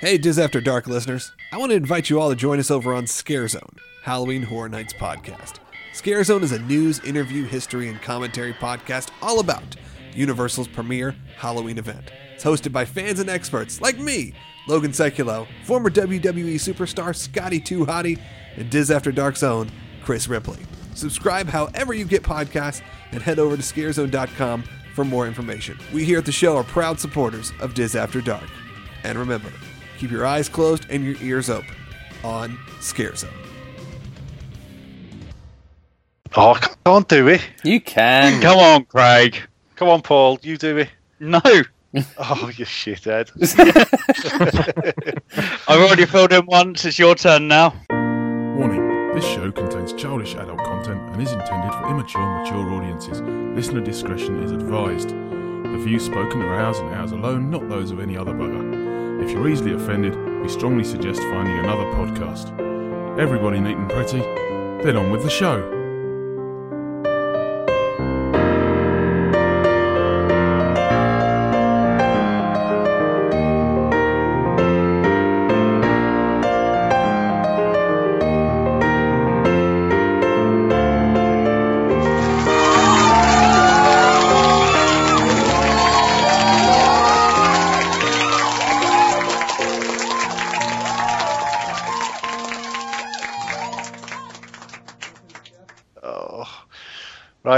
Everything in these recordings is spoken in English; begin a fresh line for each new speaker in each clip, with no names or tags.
Hey, Diz After Dark listeners. I want to invite you all to join us over on Scare Zone, Halloween Horror Nights podcast. Scare Zone is a news, interview, history, and commentary podcast all about Universal's premier Halloween event. It's hosted by fans and experts like me, Logan Seculo, former WWE superstar Scotty Too Hottie, and Diz After Dark's own Chris Ripley. Subscribe however you get podcasts and head over to scarezone.com for more information. We here at the show are proud supporters of Diz After Dark. And remember, keep your eyes closed and your ears open on Scare Zone.
Oh, I can't do it.
You can.
Come on, Craig.
Come on, Paul. You do it.
No,
Oh, you shithead.
I've already filled in once. It's your turn now.
Warning this show contains childish adult content and is intended for immature, mature audiences. Listener discretion is advised. The views spoken are ours and ours alone, not those of any other bugger. If you're easily offended, we strongly suggest finding another podcast. Everybody neat and pretty, then on with the show.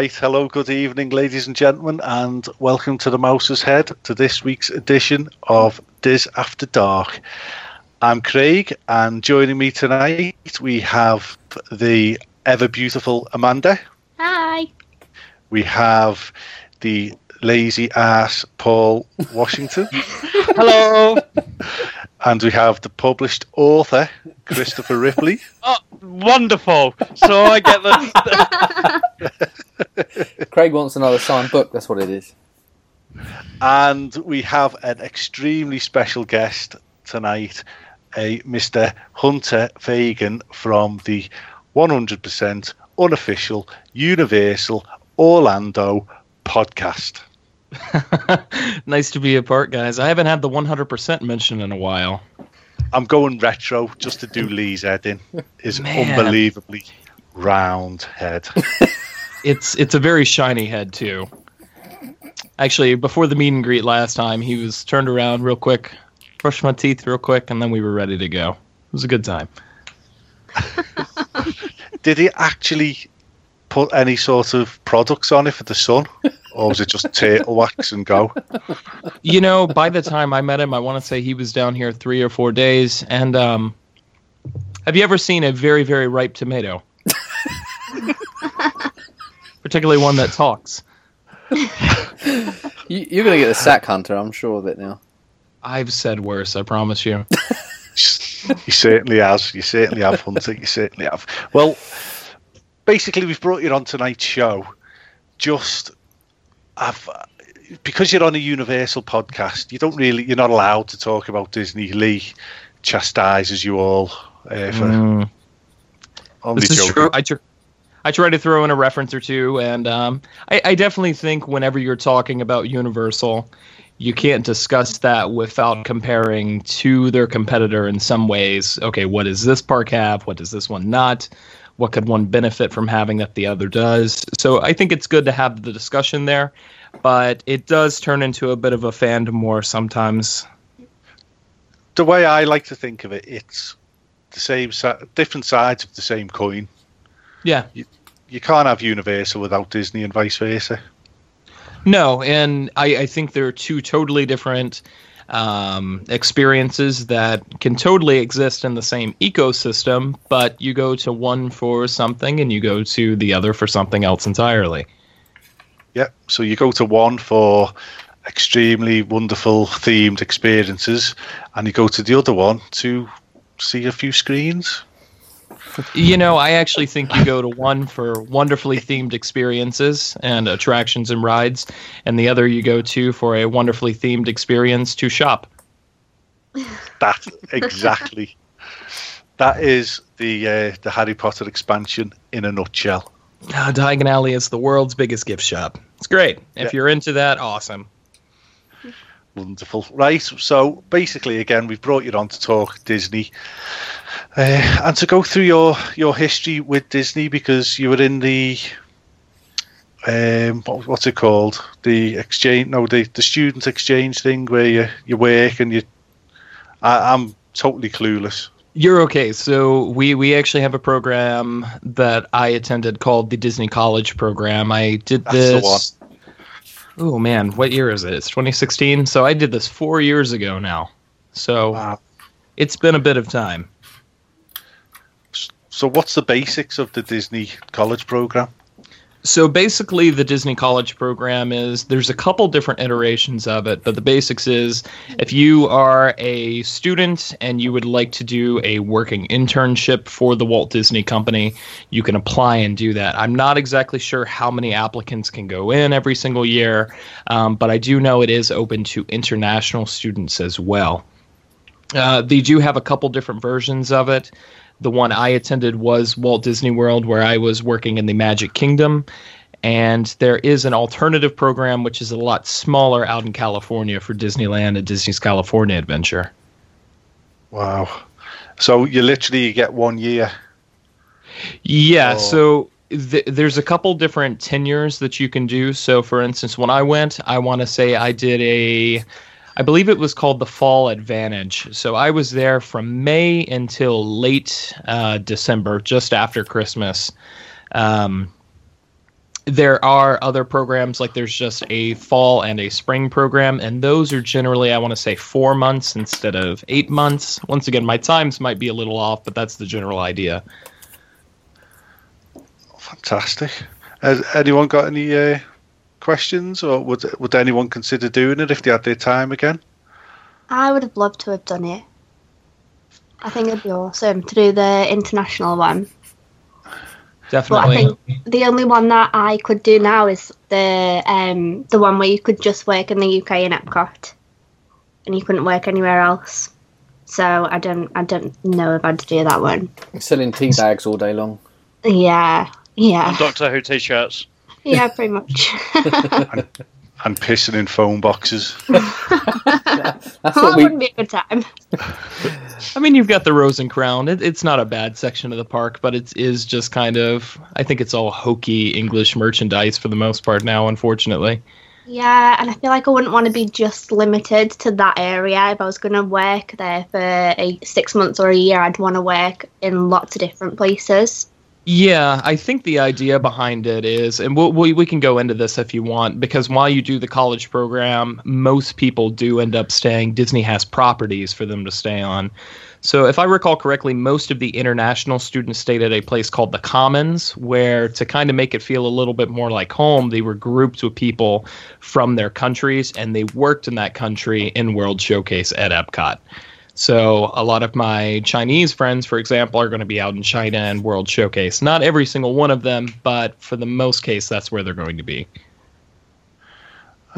Right, hello, good evening, ladies and gentlemen, and welcome to the Mouse's Head to this week's edition of Diz After Dark. I'm Craig, and joining me tonight we have the ever beautiful Amanda.
Hi.
We have the lazy ass Paul Washington,
Hello.
and we have the published author Christopher Ripley.
oh, wonderful. So I get the.
Craig wants another signed book. That's what it is.
And we have an extremely special guest tonight, a Mr. Hunter Fagan from the 100% unofficial Universal Orlando podcast.
nice to be a part, guys. I haven't had the 100% mention in a while.
I'm going retro just to do Lee's head in. His
Man.
unbelievably round head.
It's it's a very shiny head too. Actually, before the meet and greet last time, he was turned around real quick, brushed my teeth real quick, and then we were ready to go. It was a good time.
Did he actually put any sort of products on it for the sun? Or was it just turtle wax and go?
You know, by the time I met him, I want to say he was down here three or four days. And um, have you ever seen a very very ripe tomato? Particularly one that talks.
You, you're going to get the sack hunter, I'm sure of it now.
I've said worse. I promise you.
You certainly has. You certainly have, Hunter. You certainly have. Well, basically, we've brought you on tonight's show. Just, I've, because you're on a Universal podcast, you don't really, you're not allowed to talk about Disney. Lee chastises you all uh, for
Mm.
only
This is
joking.
true. I, tr- I try to throw in a reference or two, and um, I, I definitely think whenever you're talking about Universal, you can't discuss that without comparing to their competitor in some ways. Okay, what does this park have? What does this one not? What could one benefit from having that the other does? So I think it's good to have the discussion there, but it does turn into a bit of a fandom war sometimes.
The way I like to think of it, it's the same, different sides of the same coin.
Yeah.
You can't have Universal without Disney and vice versa.
No, and I, I think they're two totally different um, experiences that can totally exist in the same ecosystem, but you go to one for something and you go to the other for something else entirely.
Yep. So you go to one for extremely wonderful themed experiences, and you go to the other one to see a few screens.
You know, I actually think you go to one for wonderfully themed experiences and attractions and rides, and the other you go to for a wonderfully themed experience to shop.
That exactly. that is the uh, the Harry Potter expansion in a nutshell.
Uh, Diagon Alley is the world's biggest gift shop. It's great. If
Yeah.
you're into that, awesome.
Wonderful. Right. So basically, again, we've brought you on to talk Disney uh, and to go through your your history with Disney because you were in the um, what, what's it called? The exchange? No, the the student exchange thing where you you work and you. I, I'm totally clueless.
You're okay. So we we actually have a program that I attended called the Disney College program. I did this. Oh man, what year is it? It's 2016. So I did this four years ago now. So
Wow.
it's been a bit of time.
So what's the basics of the Disney College program?
So basically, the Disney College program is there's a couple different iterations of it, but the basics is if you are a student and you would like to do a working internship for the Walt Disney Company, you can apply and do that. I'm not exactly sure how many applicants can go in every single year, um, but I do know it is open to international students as well. Uh, they do have a couple different versions of it. The one I attended was Walt Disney World, where I was working in the Magic Kingdom. And there is an alternative program, which is a lot smaller out in California for Disneyland and Disney's California Adventure.
Wow. So you literally get one year.
Yeah,
Oh.
so th- there's a couple different tenures that you can do. So, for instance, when I went, I want to say I did a, I believe it was called the Fall Advantage. So I was there from May until late uh, December, just after Christmas. Um, there are other programs like there's just a fall and a spring program and those are generally i want to say four months instead of eight months once again my times might be a little off but that's the general idea
Fantastic. Has anyone got any uh, questions, or would would anyone consider doing it if they had their time again?
I would have loved to have done it. I think it'd be awesome to do the international one. But I think the only one that I could do now is the um the one where you could just work in the UK in Epcot, and you couldn't work anywhere else. So I don't I don't know if I'd do that one.
Selling tea bags all day long.
Yeah, yeah,
Doctor Who t-shirts.
Yeah, pretty much.
And pissing in phone boxes.
That's
that
what we.
wouldn't be a good time.
I mean, you've got the Rose and Crown. It, it's not a bad section of the park, but it is just kind of. I think it's all hokey English merchandise for the most part now, unfortunately.
Yeah, and I feel like I wouldn't want to be just limited to that area. If I was going to work there for a six months or a year, I'd want to work in lots of different places.
Yeah, I think the idea behind it is, and we'll, we we can go into this if you want, because while you do the college program, most people do end up staying. Disney has properties for them to stay on. So, if I recall correctly, most of the international students stayed at a place called the Commons, where to kind of make it feel a little bit more like home, they were grouped with people from their countries and they worked in that country in World Showcase at Epcot. So a lot of my Chinese friends, for example, are going to be out in China and World Showcase. Not every single one of them, but for the most case, that's where they're going to be.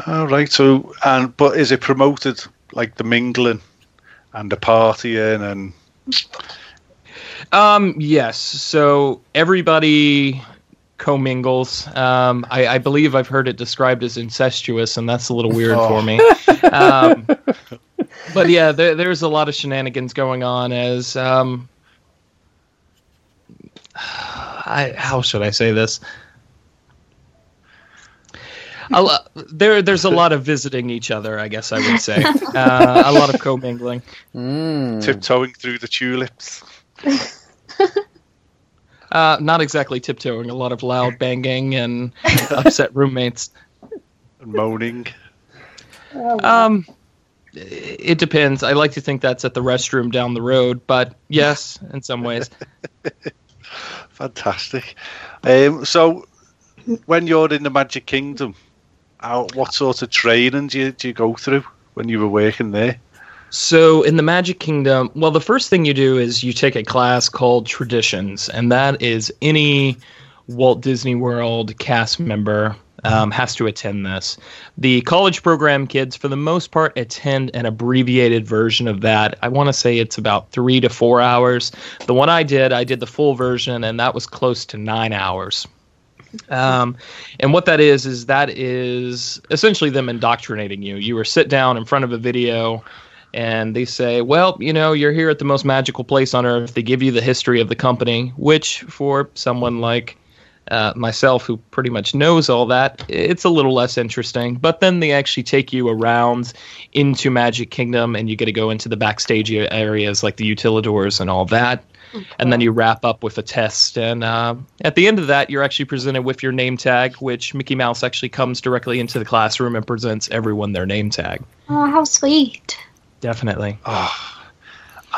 All right. So, and but is it promoted like the mingling and the partying and
Um, yes. So everybody commingles. Um, I, I believe I've heard it described as incestuous, and that's a little weird for me. Um, but yeah, there, there's a lot of shenanigans going on. As um, I, how should I say this? A lo- there, there's a lot of visiting each other. I guess I would say uh, a lot of commingling.
Mm.
tiptoeing through the tulips?
Uh, not exactly tiptoeing. A lot of loud banging and upset roommates.
and moaning.
Um, it depends. I like to think that's at the restroom down the road, but yes, in some ways.
Fantastic. Um, so, when you're in the Magic Kingdom, how, what sort of training do you, do you go through when you were working there?
So in the Magic Kingdom, well, the first thing you do is you take a class called Traditions, and that is any Walt Disney World cast member um, has to attend this. The college program kids, for the most part, attend an abbreviated version of that. I want to say it's about three to four hours. The one I did, I did the full version, and that was close to nine hours. Um, and what that is is that is essentially them indoctrinating you. You were sit down in front of a video, and they say, "Well, you know, you're here at the most magical place on earth." They give you the history of the company, which for someone like uh, myself, who pretty much knows all that, it's a little less interesting. But then they actually take you around into Magic Kingdom, and you get to go into the backstage areas like the utilidors and all that. And then you wrap up with a test, and uh, at the end of that, you're actually presented with your name tag, which Mickey Mouse actually comes directly into the classroom and presents everyone their name tag.
Oh, how sweet.
Definitely.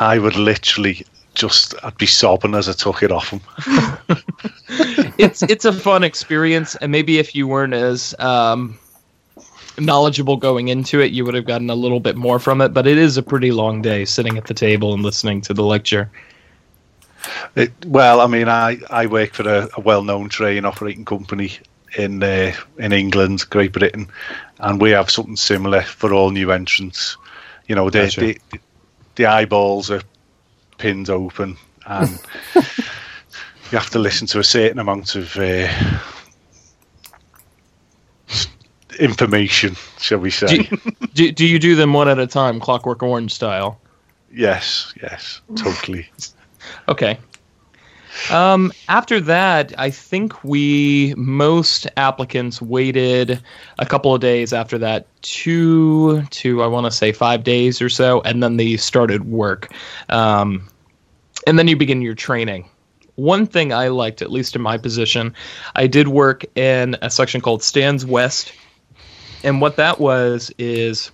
I would literally just I'd be sobbing as I took it off him.
it's it's a fun experience, and maybe if you weren't as um, knowledgeable going into it, you would have gotten a little bit more from it. But it is a pretty long day sitting at the table and listening to the lecture.
It, well, I mean, I, I work for a, a well-known train operating company in uh, in England, Great Britain, and we have something similar for all new entrants. You know, the
Gotcha.
the, the eyeballs are pinned open, and you have to listen to a certain amount of uh, information, shall we say?
Do, do, do you do them one at a time, Clockwork Orange style?
yes, yes, totally.
Okay. Um, after that, I think we most applicants waited a couple of days after that, two to I want to say five days or so, and then they started work. Um, and then you begin your training. One thing I liked, at least in my position, I did work in a section called Stands West, and what that was is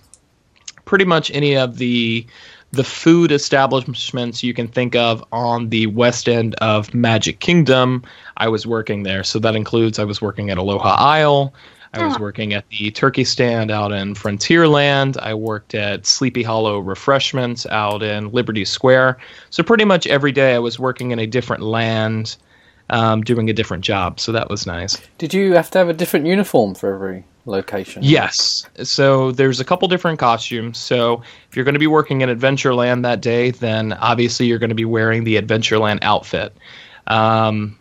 pretty much any of the the food establishments you can think of on the west end of Magic Kingdom. I was working there, so that includes I was working at Aloha Isle. I was
Ah.
working at the turkey stand out in Frontierland. I worked at Sleepy Hollow Refreshments out in Liberty Square. So pretty much every day I was working in a different land, um, doing a different job. So that was nice.
Did you have to have a different uniform for every location?
Yes. So there's a couple different costumes. So if you're going to be working in Adventureland that day, then obviously you're going to be wearing the Adventureland outfit. Um,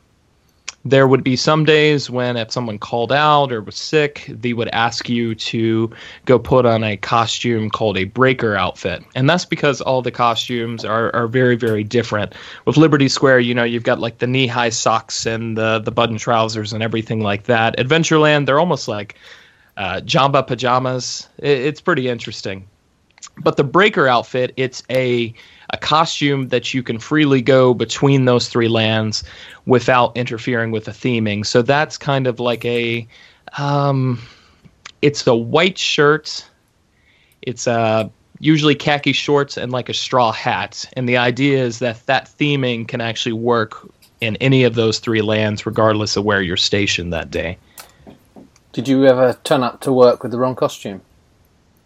there would be some days when if someone called out or was sick, they would ask you to go put on a costume called a breaker outfit. And that's because all the costumes are, are very, very different. With Liberty Square, you know, you've got like the knee high socks and the, the button trousers and everything like that. Adventureland, they're almost like uh, Jamba pajamas. It, it's pretty interesting. But the breaker outfit, it's a a costume that you can freely go between those three lands without interfering with the theming. So that's kind of like a um, it's a white shirt. It's uh, usually khaki shorts and like a straw hat. And the idea is that that theming can actually work in any of those three lands, regardless of where you're stationed that day.
Did you ever turn up to work with the wrong costume?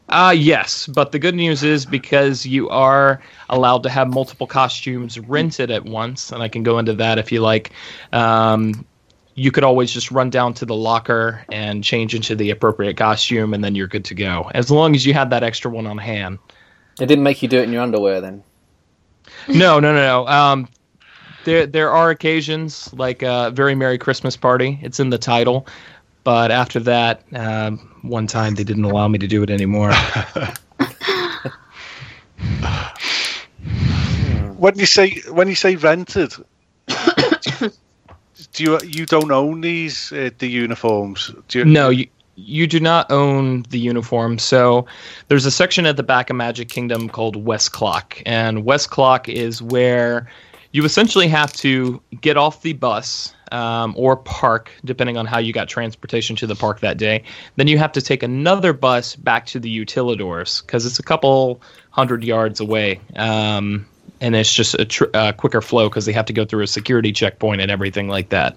Uh, yes, but the good news is because you are allowed to have multiple costumes rented at once, and I can go into that if you like. Um, you could always just run down to the locker and change into the appropriate costume, and then you're good to go. As long as you had that extra one on hand.
They didn't make you do it in your underwear then.
No, no, no, no. Um, there, there are occasions like a very merry Christmas party. It's in the title, but after that, um, one time they didn't allow me to do it anymore.
when you say when you say rented, do you you don't own these uh, the uniforms? Do you,
No, you you do not own the uniform. So there's a section at the back of Magic Kingdom called West Clock, and West Clock is where you essentially have to get off the bus um, or park, depending on how you got transportation to the park that day. Then you have to take another bus back to the utilidors because it's a couple hundred yards away. Um, and it's just a tr- uh, quicker flow because they have to go through a security checkpoint and everything like that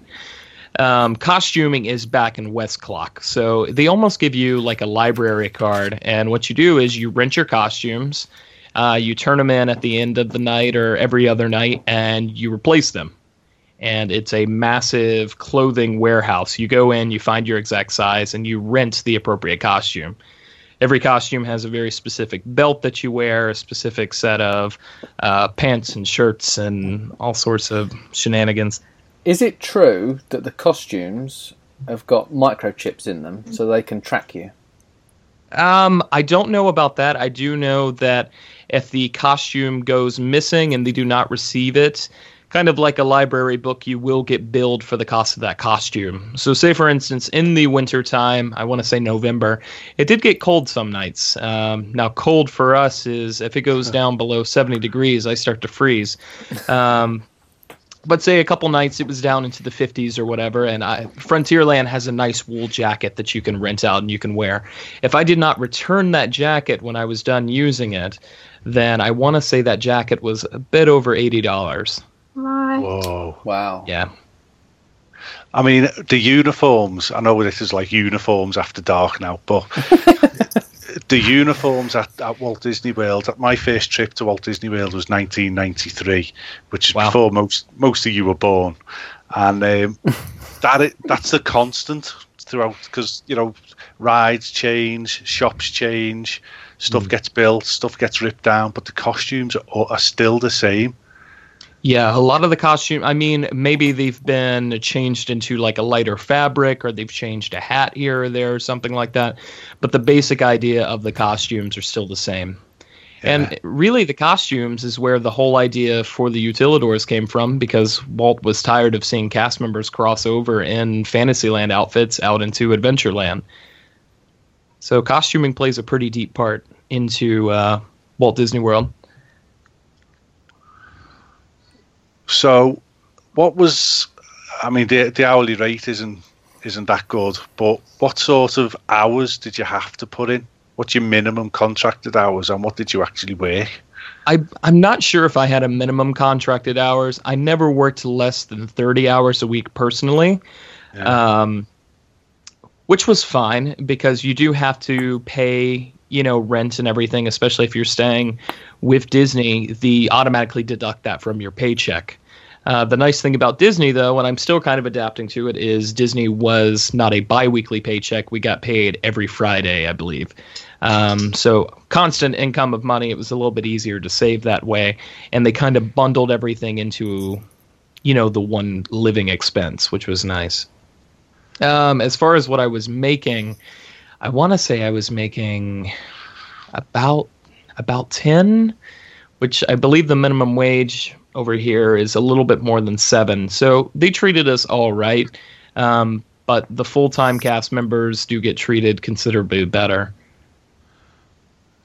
um, costuming is back in West Clock. So they almost give you like a library card. And what you do is you rent your costumes, uh, you turn them in at the end of the night or every other night, and you replace them. And it's a massive clothing warehouse. You go in, you find your exact size, and you rent the appropriate costume. Every costume has a very specific belt that you wear, a specific set of uh, pants and shirts, and all sorts of shenanigans.
Is it true that the costumes have got microchips in them, so they can track you.
Um, I don't know about that. I do know that if the costume goes missing and they do not receive it, kind of like a library book, you will get billed for the cost of that costume. So, say for instance, in the winter time, I want to say November, it did get cold some nights. Um, now, cold for us is if it goes down below 70 degrees, I start to freeze. Um, but say a couple nights it was down into the 50s or whatever and I, frontierland has a nice wool jacket that you can rent out and you can wear if i did not return that jacket when i was done using it then i want to say that jacket was a bit over $80
Right.
Whoa.
Wow.
yeah
I mean, the uniforms. I know this is like uniforms after dark now, but the uniforms at, at Walt Disney World. My first trip to Walt Disney World was 1993, which is
Wow.
before most most of you were born, and um, that i- that's the constant throughout because you know rides change, shops change, stuff gets built, stuff gets ripped down, but the costumes are, are still the same.
Yeah, a lot of the costume. I mean, maybe they've been changed into like a lighter fabric, or they've changed a hat here or there, or something like that. But the basic idea of the costumes are still the same. And really, the costumes is where the whole idea for the utilidors came from, because Walt was tired of seeing cast members cross over in Fantasyland outfits out into Adventureland. So costuming plays a pretty deep part into uh, Walt Disney World.
So, what was? I mean, the the hourly rate isn't isn't that good, but what sort of hours did you have to put in? What's your minimum contracted hours, and what did you actually work?
I I'm not sure if I had a minimum contracted hours. I never worked less than 30 hours a week personally. Um which was fine because you do have to pay, you know, rent and everything, especially if you're staying with Disney, the automatically deduct that from your paycheck. Uh, the nice thing about Disney, though, and I'm still kind of adapting to it, is Disney was not a biweekly paycheck. We got paid every Friday, I believe. Um, so constant income of money. It was a little bit easier to save that way, and they kind of bundled everything into, you know, the one living expense, which was nice. Um, as far as what I was making, I want to say I was making about about ten, which I believe the minimum wage over here is a little bit more than seven. So they treated us all right, um, but the full time cast members do get treated considerably better.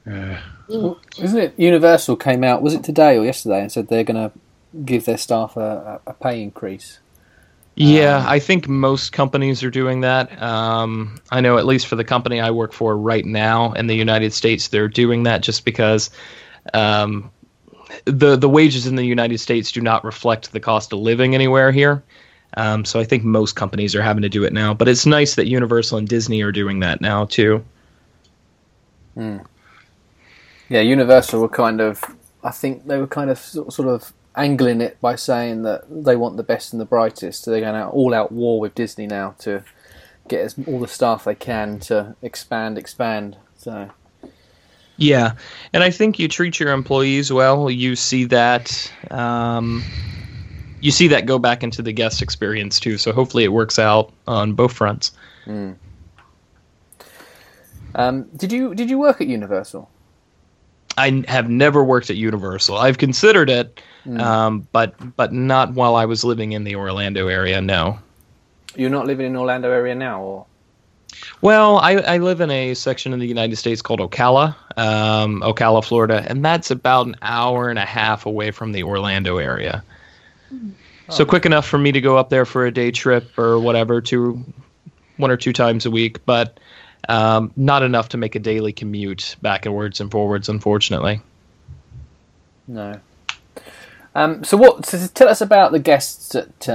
Yeah.
Isn't it? Universal came out. Was it today or yesterday? And said they're going to give their staff a, a a pay increase.
Yeah, I think most companies are doing that. Um, I know, at least for the company I work for right now in the United States, they're doing that just because um, the the wages in the United States do not reflect the cost of living anywhere here. Um, so I think most companies are having to do it now. But it's nice that Universal and Disney are doing that now too.
Yeah, Universal were kind of. I think they were kind of sort sort of angling it by saying that they want the best and the brightest. So they're going out all out war with Disney now to get as, all the staff they can to expand, expand. So
Yeah, and I think you treat your employees well. You see that. Um, you see that go back into the guest experience too. So hopefully it works out on both fronts.
Um, did you did you work at Universal?
I have never worked at Universal. I've considered it, um, but but not while I was living in the Orlando area. No.
You're not living in Orlando area now, or
Well, I, I live in a section in the United States called Ocala, um, Ocala, Florida, and that's about an hour and a half away from the Orlando area. So quick enough for me to go up there for a day trip or whatever, two, one or two times a week, but um, not enough to make a daily commute backwards and forwards, unfortunately.
no? Um, so what? So tell us about the guests at,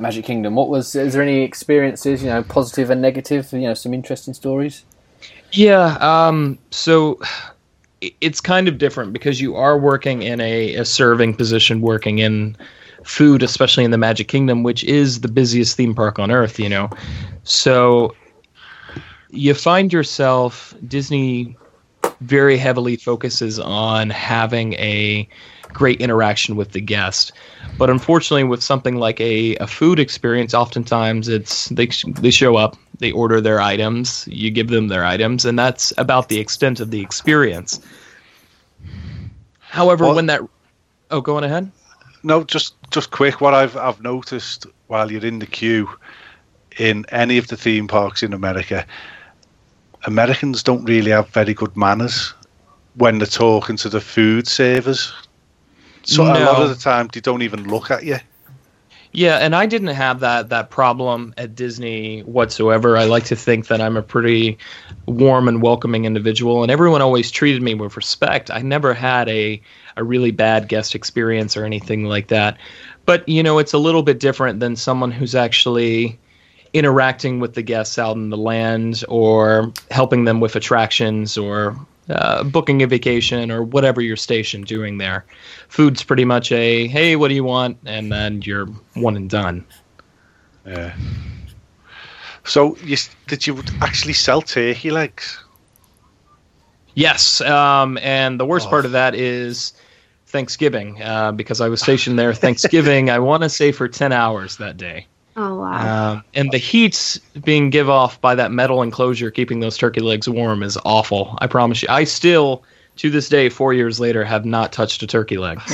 Magic Kingdom. What was? Is there any experiences? You know, positive and negative. You know, some interesting stories.
Yeah. Um, so it's kind of different because you are working in a, a serving position, working in food, especially in the Magic Kingdom, which is the busiest theme park on earth, you know. So you find yourself Disney very heavily focuses on having a great interaction with the guest. But unfortunately, with something like a, a food experience, oftentimes it's they they show up, they order their items, you give them their items, and that's about the extent of the experience. However,
Well-
when that oh, going ahead.
No, just just quick. What I've I've noticed while you're in the queue in any of the theme parks in America, Americans don't really have very good manners when they're talking to the food servers. So a lot of the time they don't even look at you.
Yeah, and I didn't have that that problem at Disney whatsoever. I like to think that I'm a pretty warm and welcoming individual, and everyone always treated me with respect. I never had a a really bad guest experience or anything like that. But you know, it's a little bit different than someone who's actually interacting with the guests out in the land or helping them with attractions or uh, booking a vacation or whatever your station doing there. Food's pretty much a hey, what do you want? And then you're one and done.
Yeah. So you did you actually sell turkey legs?
Yes, um, and the worst
Oh.
part of that is Thanksgiving uh, because I was stationed there Thanksgiving. I want to say for ten hours that day.
Oh wow.
Um, and the heat being give off by that metal enclosure keeping those turkey legs warm is awful. I promise you. I still, to this day, four years later, have not touched a turkey leg.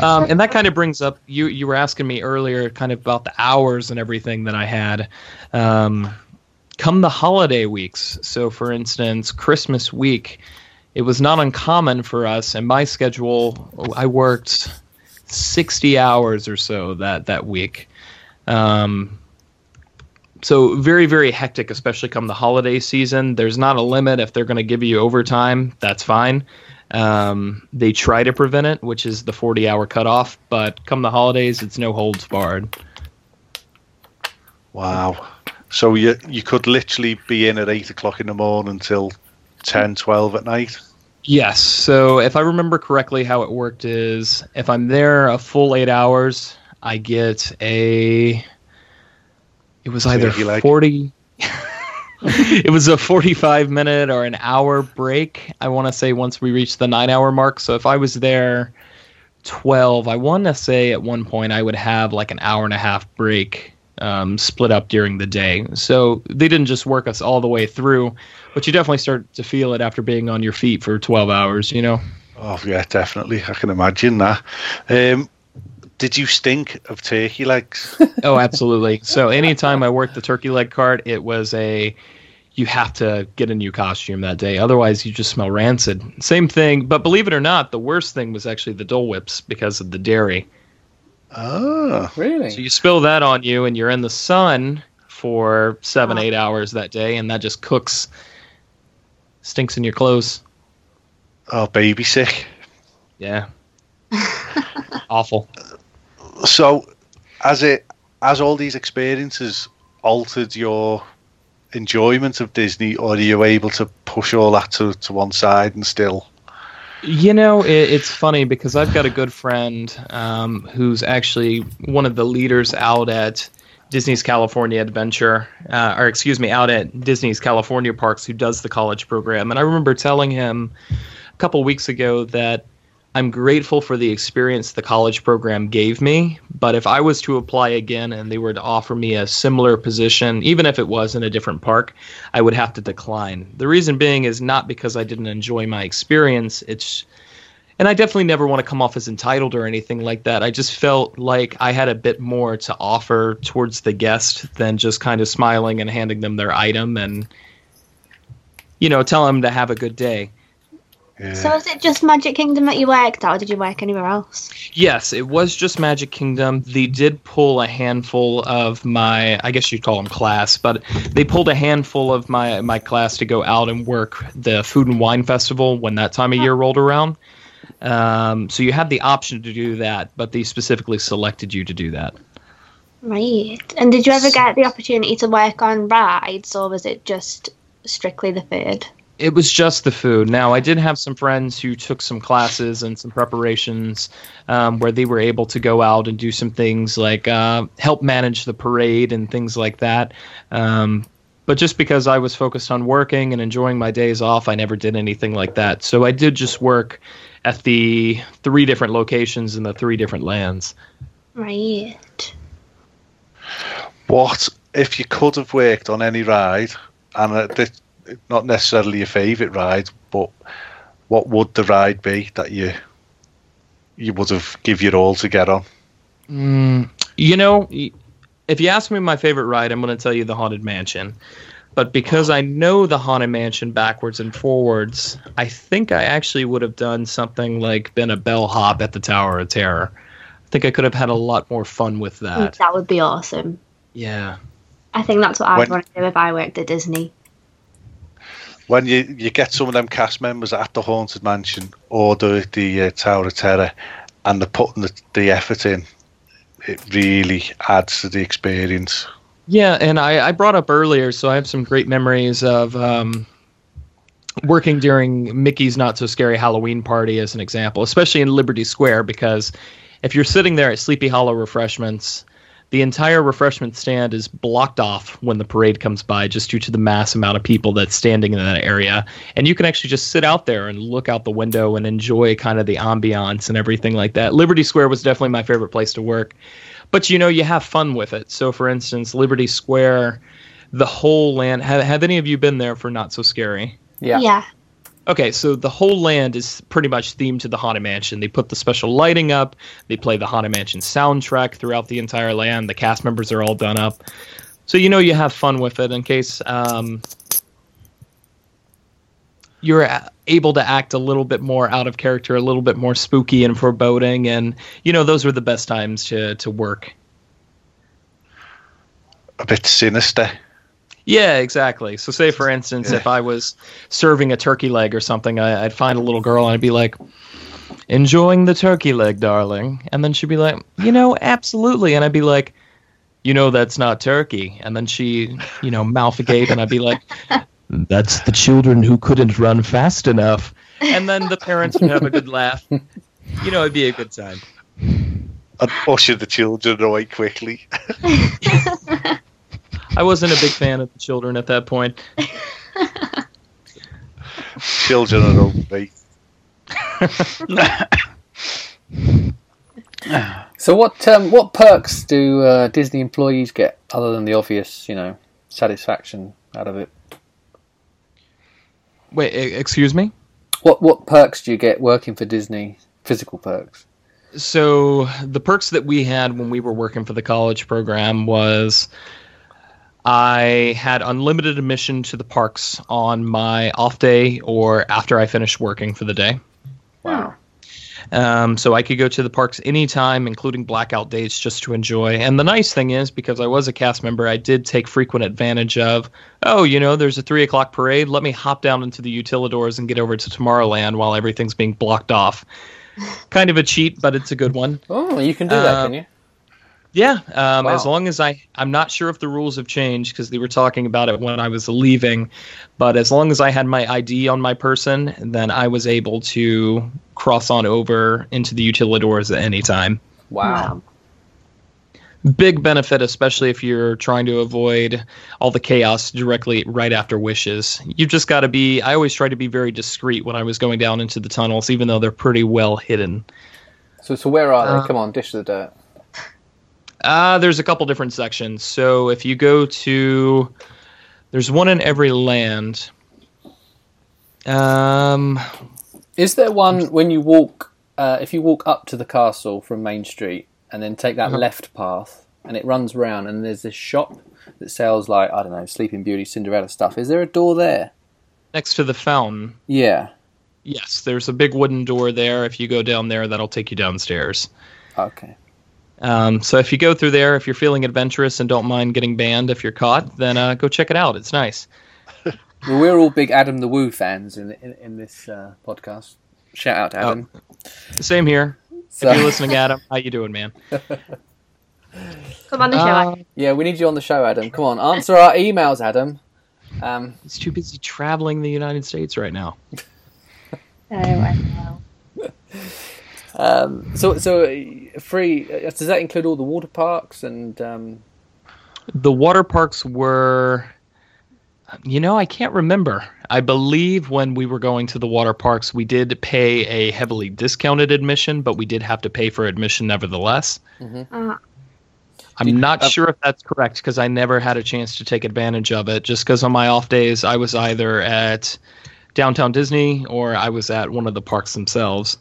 um, and that kind of brings up you. You were asking me earlier, kind of about the hours and everything that I had. Um, come the holiday weeks. So, for instance, Christmas week, it was not uncommon for us. And my schedule, I worked 60 hours or so that that week. Um, so very very hectic, especially come the holiday season. There's not a limit if they're going to give you overtime. That's fine. Um, they try to prevent it, which is the 40 hour cutoff. But come the holidays, it's no holds barred.
Wow. So you you could literally be in at eight o'clock in the morning until 10, 12 at night.
Yes. So if I remember correctly, how it worked is if I'm there a full eight hours, I get a. It was either forty. it was a forty-five minute or an hour break. I want to say once we reached the nine-hour mark. So if I was there twelve, I want to say at one point I would have like an hour and a half break. Um, split up during the day. So they didn't just work us all the way through, but you definitely start to feel it after being on your feet for 12 hours, you know?
Oh yeah, definitely. I can imagine that. Um, did you stink of turkey legs?
Oh, absolutely. so anytime I worked the turkey leg cart, it was a you have to get a new costume that day. Otherwise, you just smell rancid. Same thing, but believe it or not, the worst thing was actually the Dole Whips because of the dairy.
oh,
Really?
So you spill that on you, and you're in the sun for seven, eight hours that day, and that just cooks, stinks in your clothes.
oh, baby sick.
Yeah. Awful.
So, as it as all these experiences altered your enjoyment of Disney, or are you able to push all that to, to one side and still?
You know, it, it's funny because I've got a good friend um, who's actually one of the leaders out at Disney's California Adventure, uh, or excuse me, out at Disney's California Parks, who does the college program. And I remember telling him a couple weeks ago that I'm grateful for the experience the college program gave me. But if I was to apply again and they were to offer me a similar position, even if it was in a different park, I would have to decline. The reason being is not because I didn't enjoy my experience. It's and I definitely never want to come off as entitled or anything like that. I just felt like I had a bit more to offer towards the guest than just kind of smiling and handing them their item and you know, telling them to have a good day.
Yeah.
So is it just Magic Kingdom that you worked at, or did you work anywhere else?
Yes, it was just Magic Kingdom. They did pull a handful of my, I guess you'd call them class, but they pulled a handful of my my class to go out and work the Food and Wine Festival when that time of year rolled around. Um, so you had the option to do that, but they specifically selected you to do that.
Right. And did you ever get the opportunity to work on rides, or was it just strictly the food?
It was just the food. Now, I did have some friends who took some classes and some preparations um, where they were able to go out and do some things like uh, help manage the parade and things like that. Um, but just because I was focused on working and enjoying my days off, I never did anything like that. So I did just work at the three different locations in the three different lands.
Right.
What if you could have worked on any ride, and uh, this, not necessarily your favourite ride, but what would the ride be that you you would have give your all to get on?
Mm, you know, if you ask me my favorite ride, I'm going to tell you the Haunted Mansion. But because I know the Haunted Mansion backwards and forwards, I think I actually would have done something like been a bellhop at the Tower of Terror. I think I could have had a lot more fun with that.
That would be awesome.
Yeah.
I think that's what I'd
When-
want to do if I worked at Disney.
When you, you get some of them cast members at the Haunted Mansion or the the uh, Tower of Terror, and they're putting the, the effort in, it really adds to the experience.
Yeah, and I, I brought up earlier, so I have some great memories of um, working during Mickey's Not So Scary Halloween Party as an example, especially in Liberty Square, because if you're sitting there at Sleepy Hollow Refreshments, the entire refreshment stand is blocked off when the parade comes by just due to the mass amount of people that's standing in that area. And you can actually just sit out there and look out the window and enjoy kind of the ambiance and everything like that. Liberty Square was definitely my favorite place to work but you know you have fun with it. So for instance liberty square the whole land have, have any of you been there for not so scary?
Yeah.
Yeah.
okay so the whole land is pretty much themed to the haunted mansion. They put the special lighting up. They play the haunted mansion soundtrack throughout the entire land. The cast members are all done up. So you know you have fun with it. In case um, you're able to act a little bit more out of character a little bit more spooky and foreboding and you know those were the best times to to work.
A bit sinister.
Yeah, exactly. So, say for instance, if I was serving a turkey leg or something, I, I'd find a little girl and I'd be like, "Enjoying the turkey leg, darling," and then she'd be like, "You know, absolutely," and I'd be like, "You know, that's not turkey," and then she, you know, mouth agape, and I'd be like, "That's the children who couldn't run fast enough," and then the parents would have a good laugh. You know, it'd be a good time.
And usher the children away quickly.
I wasn't a big fan of the children at that point.
children are overbeat.
So what um, what perks do uh, Disney employees get other than the obvious, you know, satisfaction out of it?
Wait, e- excuse me.
What what perks do you get working for Disney? Physical perks.
so the perks that we had when we were working for the college program was I had unlimited admission to the parks on my off day or after I finished working for the day.
Wow.
Um, so I could go to the parks anytime, including blackout dates, just to enjoy. And the nice thing is, because I was a cast member, I did take frequent advantage of, oh, you know, there's a three o'clock parade. Let me hop down into the utilidors and get over to Tomorrowland while everything's being blocked off. kind of a cheat, but it's a good one.
Oh, you can do that,
Uh,
can you?
Yeah, um, as long as I, I'm not sure if the rules have changed because they were talking about it when I was leaving, but as long as I had my ID on my person, then I was able to cross on over into the utilidors at any time.
Wow.
Big benefit, especially if you're trying to avoid all the chaos directly right after wishes. You've just got to be. I always try to be very discreet when I was going down into the tunnels, even though they're pretty well hidden.
So so where are they?
Uh,
Come on, dish the dirt.
Uh, there's a couple different sections. So if you go to, there's one in every land. Um,
Is there one when you walk? Uh, if you walk up to the castle from Main Street and then take that
Uh-huh.
left path and it runs round and there's this shop that sells like I don't know Sleeping Beauty, Cinderella stuff. Is there a door there?
next to the fountain,
Yeah.
yes, there's a big wooden door there. If you go down there, that'll take you downstairs.
Okay.
Um, so if you go through there, if you're feeling adventurous and don't mind getting banned if you're caught, then uh, go check it out. It's nice.
Well, we're all big Adam the Woo fans in in, in this uh, podcast. Shout out to Adam.
Same here.
So-
If you're listening, Adam, how you doing, man?
Come on the show.
Uh,
yeah, we need you on the show, Adam. Come on, answer our emails, Adam. Um,
he's too busy traveling the United States right now.
Oh, I know.
um, so, so uh, free. Uh, does that include all the water parks and? Um,
The water parks were You know, I can't remember. I believe when we were going to the water parks, we did pay a heavily discounted admission, but we did have to pay for admission nevertheless.
Uh,
I'm not sure if that's correct because I never had a chance to take advantage of it. Just because on my off days, I was either at downtown Disney or I was at one of the parks themselves.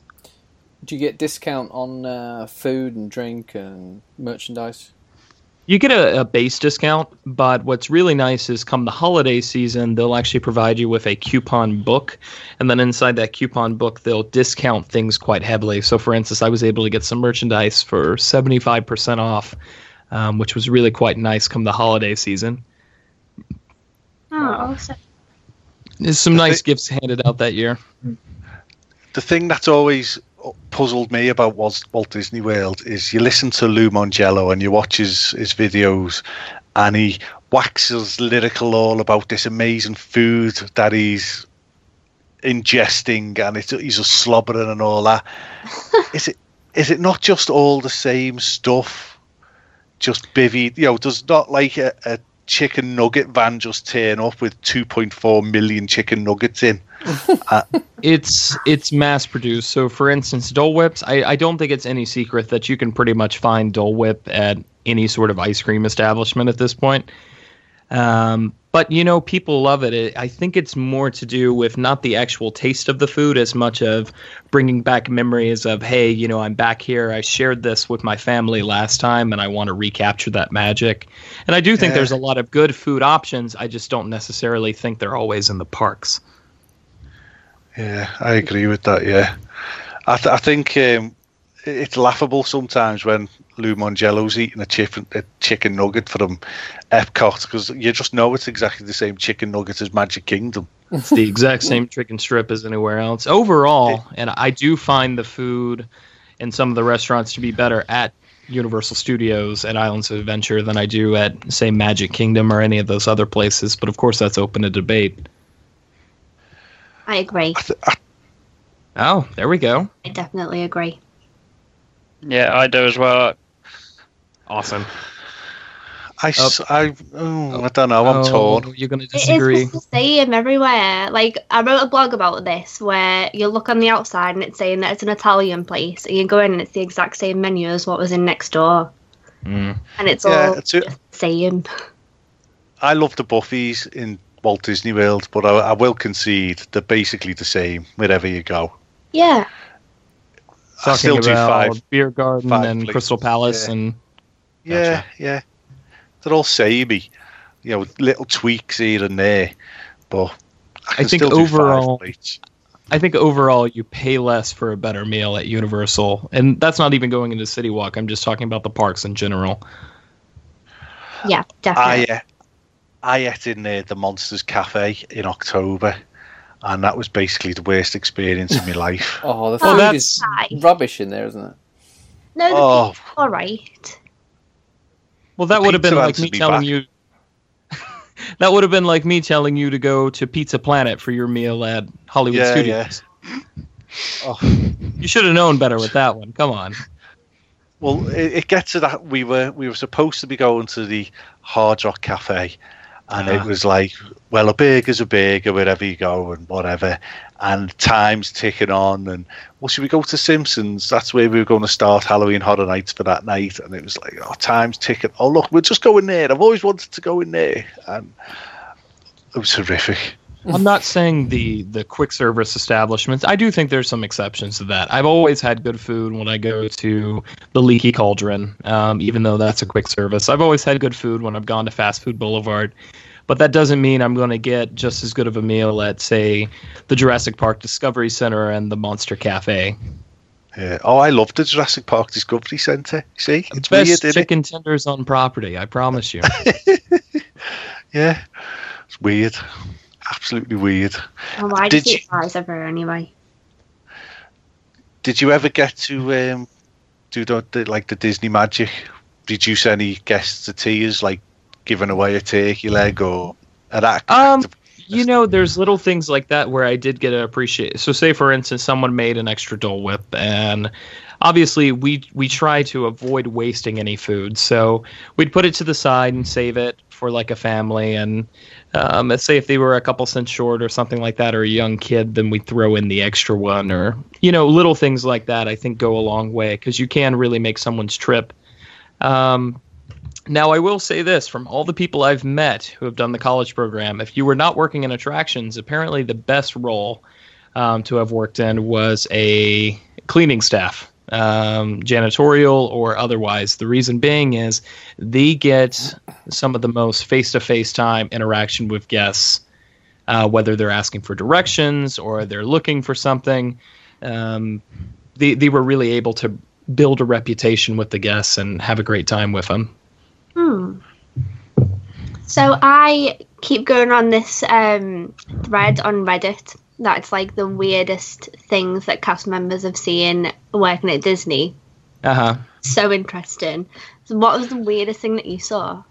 Do you get discount on uh, food and drink and merchandise?
You get a, a base discount, but what's really nice is come the holiday season, they'll actually provide you with a coupon book. And then inside that coupon book, they'll discount things quite heavily. So, for instance, I was able to get some merchandise for 75% off, um, which was really quite nice come the holiday season.
oh, awesome.
There's some nice gifts handed out that year.
the thing that's always puzzled me about Walt, Walt Disney World is you listen to Lou Mongello and you watch his, his videos and he waxes lyrical all about this amazing food that he's ingesting and it's, he's just slobbering and all that. is it is it not just all the same stuff? Just bivvy, you know, does not like a, a chicken nugget van just turn up with 2.4 million chicken nuggets in?
It's it's mass produced. So, for instance, Dole Whips. I, I don't think it's any secret that you can pretty much find Dole Whip at any sort of ice cream establishment at this point. Um, but you know, people love it. I think it's more to do with not the actual taste of the food as much of bringing back memories of, hey, you know, I'm back here. I shared this with my family last time, and I want to recapture that magic. And I do think there's a lot of good food options. I just don't necessarily think they're always in the parks.
Yeah, I agree with that. Yeah, I, th- I think um, it's laughable sometimes when Lou Mongello's eating a chicken a chicken nugget from Epcot because you just know it's exactly the same chicken nugget as Magic Kingdom.
It's the exact same chicken strip as anywhere else. Overall, and I do find the food in some of the restaurants to be better at Universal Studios and Islands of Adventure than I do at, say, Magic Kingdom or any of those other places. But of course, that's open to debate.
I agree.
I th- I,
Oh, there we go.
I definitely agree.
Yeah, I do as well.
Awesome.
I, s- I, oh, I don't know. I'm
Oh,
torn.
You're going to disagree.
is just the same everywhere. Like I wrote a blog about this where you look on the outside and it's saying that it's an Italian place, and you go in and it's the exact same menu as what was in next door,
Mm.
and it's
Yeah,
all
it's a-
just the same.
I love the Buffys in Walt Disney World, but I, I will concede they're basically the same wherever you go.
Yeah,
I
Talking
still do
about
five.
Beer Garden
five
and
places,
Crystal Palace
yeah.
and
Yeah,
Gotcha.
yeah. They're all samey. You know, little tweaks here and there, but I, can
think
still do
overall-
five.
I think overall you pay less for a better meal at Universal, and that's not even going into City Walk. I'm just talking about the parks in general.
yeah,
I
definitely.
uh, I ate in uh, the Monsters Cafe in October, and that was basically the worst experience of my life.
Oh, the
Oh,
food
that's-
is rubbish in there, isn't it?
No, the
Oh.
pizza's all right.
Well, that would have been like me
me
telling
back.
you. that would have been like me telling you to go to Pizza Planet for your meal at Hollywood
Yeah,
Studios.
Oh.
You should have known better with that one. Come on.
Well, it, it gets to that we were we were supposed to be going to the Hard Rock Cafe, and it
Ah.
was like, well, a burger's a burger wherever you go and whatever, and time's ticking on, and well, should we go to Simpsons? That's where we were going to start Halloween Horror Nights for that night, and it was like, oh, time's ticking. Oh, look, we're just going there. I've always wanted to go in there, and it was horrific.
I'm not saying the the quick service establishments. I do think there's some exceptions to that. I've always had good food when I go to the Leaky Cauldron, um, even though that's a quick service. I've always had good food when I've gone to Fast Food Boulevard, but that doesn't mean I'm going to get just as good of a meal at, say, the Jurassic Park Discovery Center and the Monster Cafe.
Yeah. Oh, I love the Jurassic Park Discovery Centre. See, it's
Best
weird, isn't it?
chicken tenders on property. I promise you.
Yeah, it's weird. Absolutely weird.
Well, why do
Did
you
you-
eat fries ever anyway?
Did you ever get to um, do the, the like the Disney magic? Did you send any guests to tears, like giving away a turkey leg or an act?
Um, you know, there's little things like that where I did get to appreciate. So, say for instance, someone made an extra Dole Whip, and obviously we we try to avoid wasting any food. So we'd put it to the side and save it for like a family. And um, let's say if they were a couple cents short or something like that, or a young kid, then we'd throw in the extra one, or you know, little things like that. I think go a long way because you can really make someone's trip. Um, now, I will say this from all the people I've met who have done the college program, if you were not working in attractions, apparently the best role um, to have worked in was a cleaning staff, um, janitorial or otherwise. The reason being is they get some of the most face to face time interaction with guests, uh, whether they're asking for directions or they're looking for something. Um, they, they were really able to build a reputation with the guests and have a great time with them.
Hmm. So I keep going on this um, thread on Reddit. That's like the weirdest things that cast members have seen working at Disney.
Uh huh.
So interesting. So what was the weirdest thing that you saw?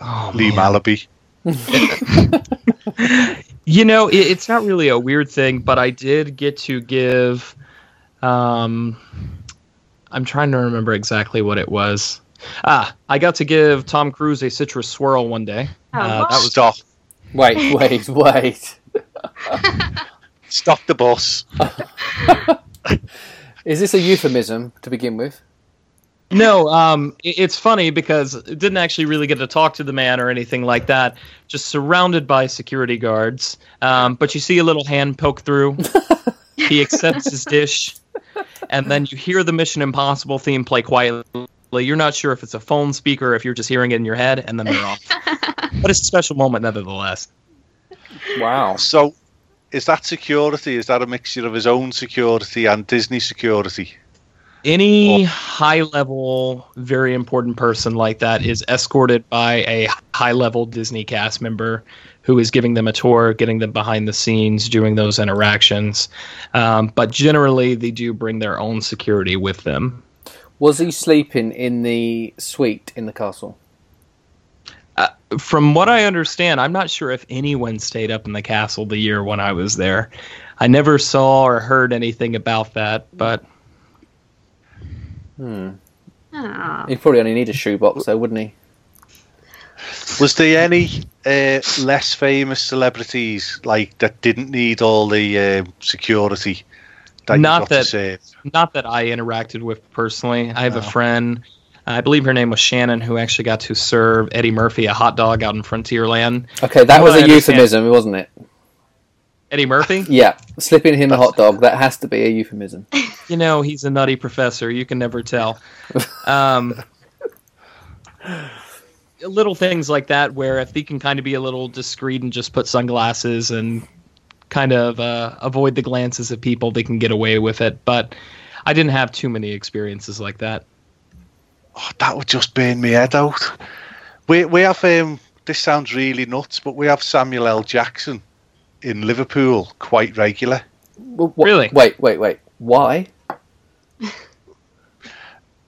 Oh,
Lee
man.
Malaby.
You know, it, it's not really a weird thing, but I did get to give. Um, I'm trying to remember exactly what it was. Ah, I got to give Tom Cruise a citrus swirl one day.
Oh,
Uh, that was
Stop.
Wait, wait, wait.
Stop the bus.
Is this a euphemism to begin with?
No, um, it's funny because it didn't actually really get to talk to the man or anything like that. Just surrounded by security guards. Um, but you see a little hand poke through. he accepts his dish, and then you hear the Mission Impossible theme play quietly. You're not sure if it's a phone speaker, or if you're just hearing it in your head, and then they're off. but it's a special moment, nevertheless.
Wow.
So, is that security? Is that a mixture of his own security and Disney security?
Any high level, very important person like that is escorted by a high level Disney cast member who is giving them a tour, getting them behind the scenes, doing those interactions. Um, but generally, they do bring their own security with them.
Was he sleeping in the suite in the castle?
From what I understand, I'm not sure if anyone stayed up in the castle the year when I was there. I never saw or heard anything about that, but
Hmm.
Ah.
He'd probably only need a shoebox, though, wouldn't he?
Was there any uh, less famous celebrities like that didn't need all the uh, security? That
Not
you got
that-
To save?
not that I interacted with personally. I have a friend, I believe her name was Shannon, who actually got to serve Eddie Murphy a hot dog out in Frontierland.
Okay, that was a euphemism, wasn't it?
Eddie Murphy?
Yeah, slipping him a hot dog, that has to be a euphemism.
you know, he's a nutty professor. You can never tell. Um, little things like that, where if he can kind of be a little discreet and just put sunglasses and kind of uh, avoid the glances of people, they can get away with it. But I didn't have too many experiences like that.
Oh, that would just burn me head out. We we have um, this sounds really nuts, but we have Samuel L. Jackson in Liverpool quite regular.
W- wha-
Really?
Wait, wait, wait. Why?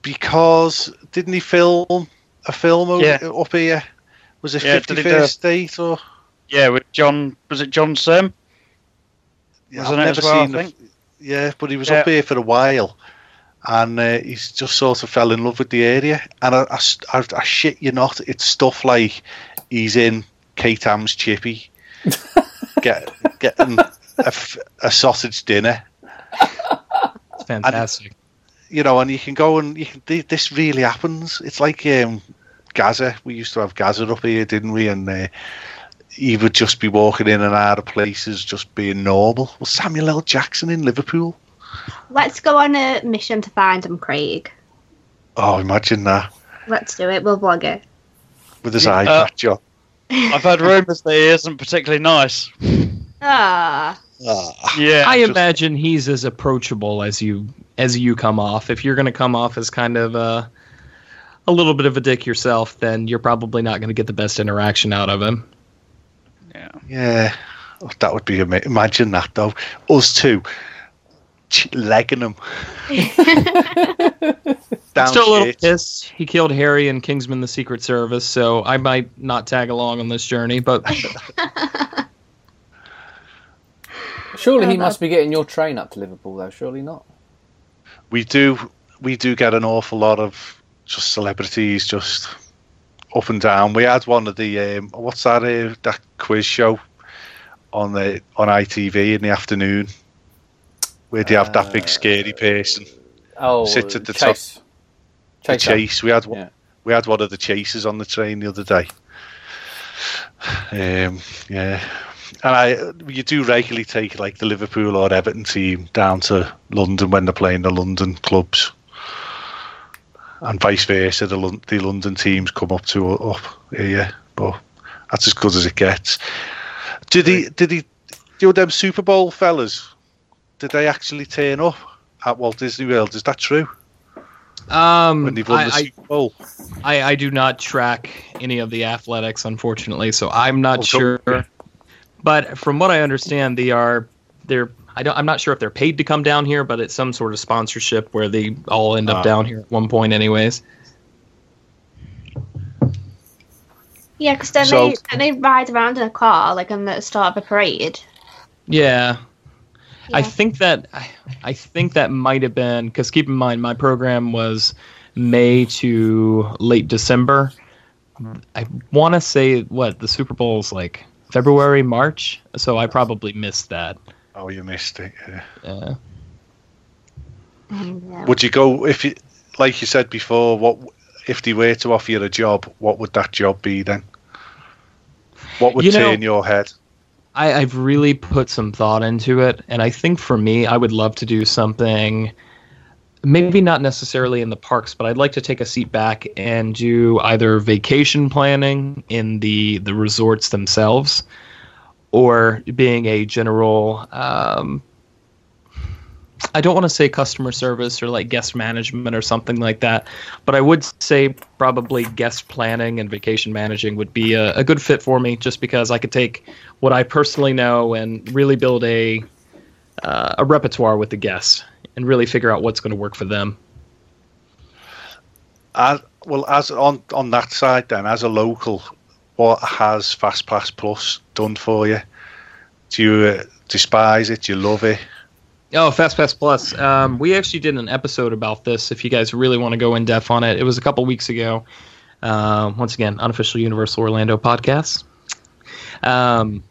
because didn't he film a film o-
Yeah.
up here? Was it
Yeah,
Fifty
did he
First
do-
Date or?
Yeah, with John. Was it John Sim?
Yeah,
Wasn't
I've never
well,
seen. the- yeah, but he was
Yeah.
up here for a while, and uh, he's just sort of fell in love with the area. And I shit you not, it's stuff like he's in Kate Ham's Chippy, get getting a sausage dinner.
It's fantastic.
you know, and you can go and you can. This really happens. It's like um, Gazza. We used to have Gazza up here, didn't we? And uh, he would just be walking in and out of places, just being normal. Well, Samuel L. Jackson in Liverpool.
Let's go on a mission to find him, Craig.
Oh, imagine that
Let's do it. We'll vlog it.
with his
Uh,
eye patch on.
I've heard rumours that he isn't particularly nice.
Ah.
Ah.
Yeah.
I
just-
imagine he's as approachable as you as you come off. If you're going to come off as kind of uh, a little bit of a dick yourself, then you're probably not going to get the best interaction out of him.
yeah.
Yeah, Oh, that would be ama- imagine that though. Us two, ch- legging him. Down
Still a little
shit.
pissed. He killed Harry and Kingsman: The Secret Service, so I might not tag along on this journey. But
Surely he must be getting your train up to Liverpool, though. Surely not.
We do we do get an awful lot of just celebrities just up and down. We had one of the um, what's that uh, that quiz show on the on ITV in the afternoon where do you have that big scary person
Oh,
Sits at the
chase.
the
Chase.
chase. We had one,
Yeah.
we had one of the chasers on the train the other day. Um, yeah, and I you do regularly take like the Liverpool or Everton team down to London when they're playing the London clubs, and vice versa. The Lon- the London teams come up to up here, but that's as good as it gets. Did he? Did he? You know them Super Bowl fellas? Did they actually turn up at Walt Disney World? Is that true?
Um,
When they've won the
I,
Super Bowl?
I, I do not track any of the athletics, unfortunately, so I'm not
Oh,
sure.
don't-
But from what I understand, they are they're I don't I'm not sure if they're paid to come down here, but it's some sort of sponsorship where they all end up
Ah.
down here at one point, anyways.
Yeah, because then
So-
they then they ride around in a car like in the start of a parade.
Yeah, I think that I, I think that might have been because keep in mind my program was May to late December. I want to say what the Super Bowl is like February March, so I probably missed that.
Oh, you missed it. Yeah.
Yeah.
Yeah.
Would you go if you, like you said before, what if they were to offer you a job? What would that job be then? What would
You know-
turn your head?
I, I've really put some thought into it, and I think for me, I would love to do something. Maybe not necessarily in the parks, but I'd like to take a seat back and do either vacation planning in the the resorts themselves, or being a general. Um, I don't want to say customer service or like guest management or something like that, but I would say probably guest planning and vacation managing would be a, a good fit for me, just because I could take what I personally know and really build a uh, a repertoire with the guests and really figure out what's going to work for them.
As, well, as on on that side, then as a local, what has Fast Pass Plus done for you? Do you uh, despise it? Do you love it?
Oh, FastPass Plus. Um, we actually did an episode about this. If you guys really want to go in depth on it, it was a couple weeks ago. Um, once again, unofficial Universal Orlando podcast. Um,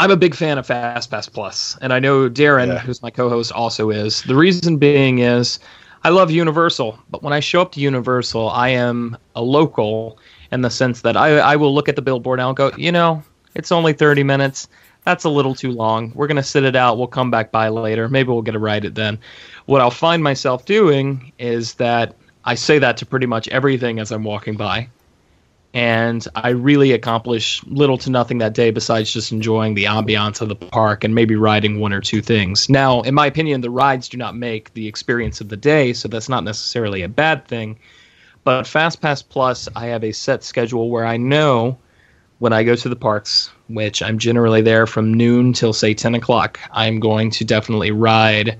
I'm a big fan of FastPass Plus, and I know Darren,
Yeah.
who's my co-host, also is. The reason being is I love Universal, but when I show up to Universal, I am a local in the sense that I, I will look at the billboard and I'll go, you know, it's only 30 minutes. That's a little too long. We're going to sit it out. We'll come back by later. Maybe we'll get a ride it then. What I'll find myself doing is that I say that to pretty much everything as I'm walking by. And I really accomplish little to nothing that day besides just enjoying the ambiance of the park and maybe riding one or two things. Now, in my opinion, the rides do not make the experience of the day, so that's not necessarily a bad thing. But FastPass Plus, I have a set schedule where I know when I go to the parks, which I'm generally there from noon till say 10 o'clock, I'm going to definitely ride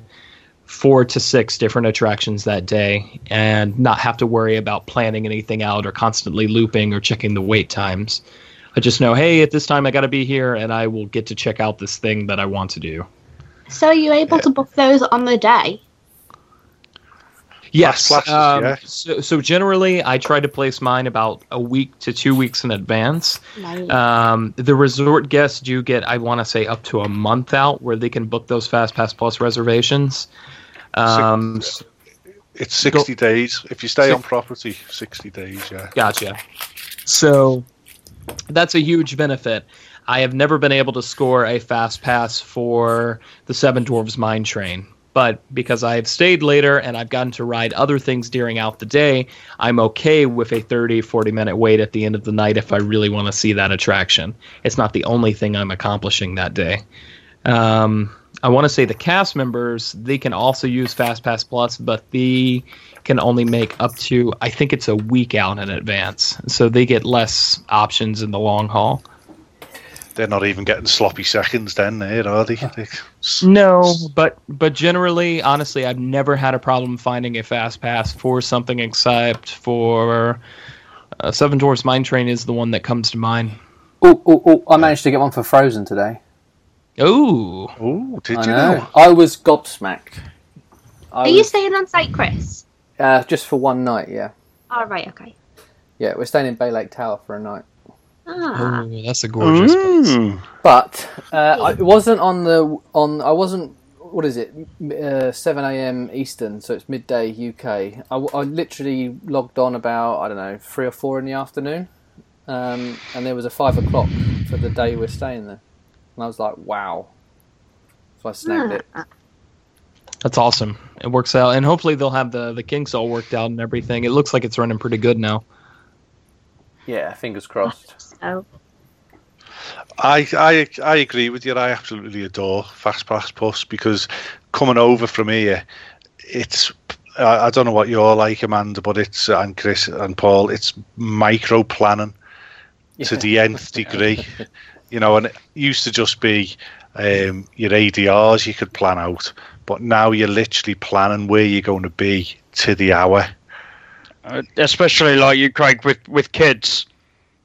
four to six different attractions that day and not have to worry about planning anything out or constantly looping or checking the wait times. I just know, hey, at this time I got to be here and I will get to check out this thing that I want to do.
So are you able to book those on the day?
Yes.
classes,
um,
yeah.
so, so generally, I try to place mine about a week to two weeks in advance.
No.
Um, the resort guests do get, I want to say, up to a month out where they can book those Fast Pass Plus reservations. Um,
It's sixty days if you stay
Six-
on property. Sixty days, yeah.
Gotcha. So that's a huge benefit. I have never been able to score a fast pass for the Seven Dwarves Mine Train, but because I have stayed later and I've gotten to ride other things during out the day, I'm okay with a 30, 40 minute wait at the end of the night if I really want to see that attraction. It's not the only thing I'm accomplishing that day. Um, I want to say the cast members they can also use FastPass Plus, but they can only make up to I think it's a week out in advance, so they get less options in the long haul.
They're not even getting sloppy seconds then, there, are they? They-
No, but but generally, honestly, I've never had a problem finding a fast pass for something except for uh, Seven Dwarfs Mine Train is the one that comes to mind.
Oh, oh, oh! I managed to get one for Frozen today.
Oh,
Oh, did
I
you
know.
know?
I was gobsmacked. I
Are you staying on site, Chris?
uh, just for one night? Yeah,
All right. Okay.
yeah. We're staying in Bay Lake Tower for a night.
Ah.
Ooh, that's a gorgeous place.
Mm.
But uh, I, it wasn't on the on. I wasn't. What is it? Uh, Seven a.m. Eastern, so it's midday UK. I literally logged on about I don't know three or four in the afternoon, um, and there was a five o'clock for the day we're staying there, and I was like, wow. So I snagged it.
That's awesome. It works out, and hopefully they'll have the the kinks all worked out and everything. It looks like it's running pretty good now.
Yeah, fingers crossed.
So
I, I I agree with you. I absolutely adore Fast Pass Plus because coming over from here, it's I, I don't know what you're like, Amanda, but it's and Chris and Paul. It's micro planning to
Yeah.
the nth degree. You know, and it used to just be um, your ADRs you could plan out, but now you're literally planning where you're going to be to the hour.
Uh, especially like you, Craig, with with kids.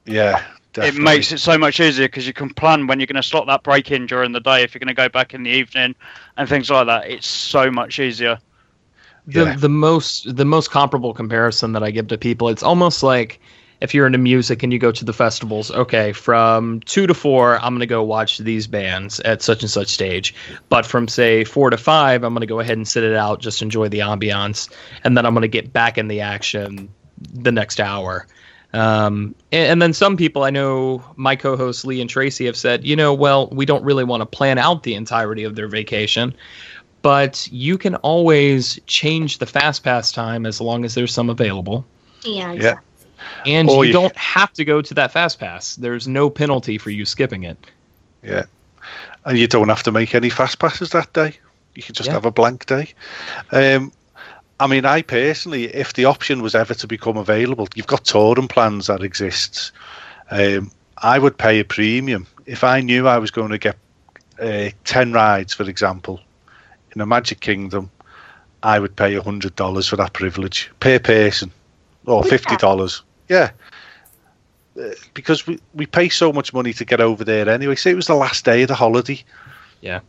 Yeah,
It makes it so much easier because you can plan when you're going to slot that break in during the day if you're going to go back in the evening and things like that. It's so much easier.
the
Yeah.
the most the most comparable comparison that I give to people, it's almost like if you're into music and you go to the festivals, okay, from two to four, I'm gonna go watch these bands at such and such stage. But from say four to five, I'm gonna go ahead and sit it out, just enjoy the ambiance, and then I'm gonna get back in the action the next hour. Um, and, and then some people I know, my co-hosts Lee and Tracy have said, you know, well, we don't really want to plan out the entirety of their vacation but you can always change the fast pass time as long as there's some available
yeah.
Yeah.
And
Or
you
you-
don't have to go to that fast pass there's no penalty for you skipping it
Yeah. And you don't have to make any fast passes that day. You can just
Yeah.
have a blank day. Um, I mean, I personally, if the option was ever to become available, you've got touring plans that exists. Um, I would pay a premium if I knew I was going to get uh, ten rides, for example, in a Magic Kingdom. I would pay hundred dollars for that privilege per person, or fifty dollars. Yeah, Uh, because we, we pay so much money to get over there anyway. Say it was the last day of the holiday.
Yeah.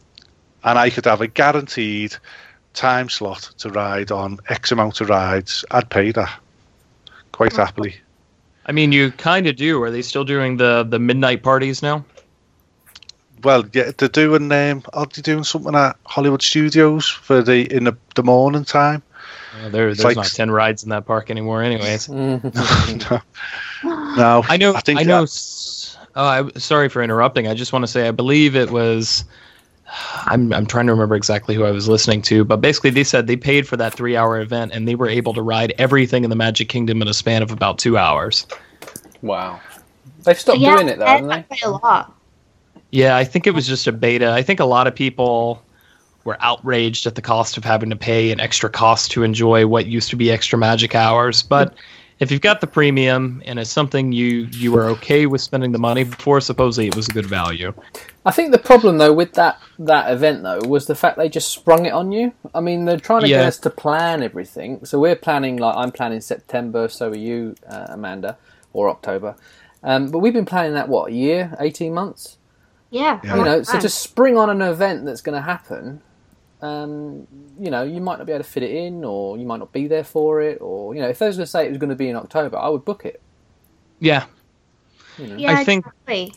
And I could have a guaranteed time slot to ride on X amount of rides. I'd pay that quite happily.
i mean you kind of do are they still doing the the midnight parties now
Well, yeah, they're doing. Um, are they doing something at Hollywood Studios for the in the, the morning time?
Uh, there, there's
like-
not 10 rides in that park anymore anyways
no, no.
i know i,
think
know
that-
s- oh, I, sorry for interrupting i just want to say i believe it was I'm, I'm trying to remember exactly who I was listening to, but basically they said they paid for that three hour event and they were able to ride everything in the Magic Kingdom in a span of about two hours.
Wow. They've stopped
yeah,
doing it though,
I
haven't they?
a lot.
Yeah, I think it was just a beta. I think a lot of people were outraged at the cost of having to pay an extra cost to enjoy what used to be extra magic hours. But if you've got the premium and it's something you you were okay with spending the money for, supposedly it was a good value.
I think the problem though with that that event though was the fact they just sprung it on you. I mean, they're trying to get us to plan everything. So we're planning like I'm planning September. So are you, uh, Amanda, or October. Um, but we've been planning that what a year, eighteen months.
Yeah.
Yeah.
You know, so to spring on an event that's going to happen, um, you know, you might not be able to fit it in, or you might not be there for it, or you know, if they were going to say it was going to be in October, I would book it.
Yeah,
You know?
Yeah,
I think-
exactly.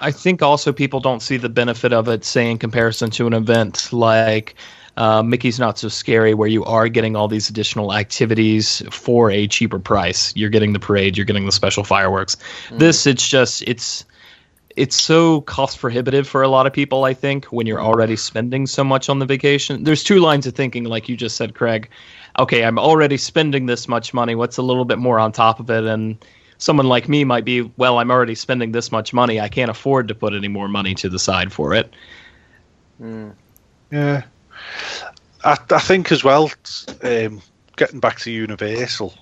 I think also people don't see the benefit of it, say in comparison to an event like uh, Mickey's Not So Scary, where you are getting all these additional activities for a cheaper price. You're getting the parade, you're getting the special fireworks. This, it's just it's it's so cost prohibitive for a lot of people. I think when you're already spending so much on the vacation, there's two lines of thinking, like you just said, Craig. Okay, I'm already spending this much money. What's a little bit more on top of it? And someone like me might be, well, I'm already spending this much money. I can't afford to put any more money to the side for it.
Yeah, I, I think as well. Um, getting back to Universal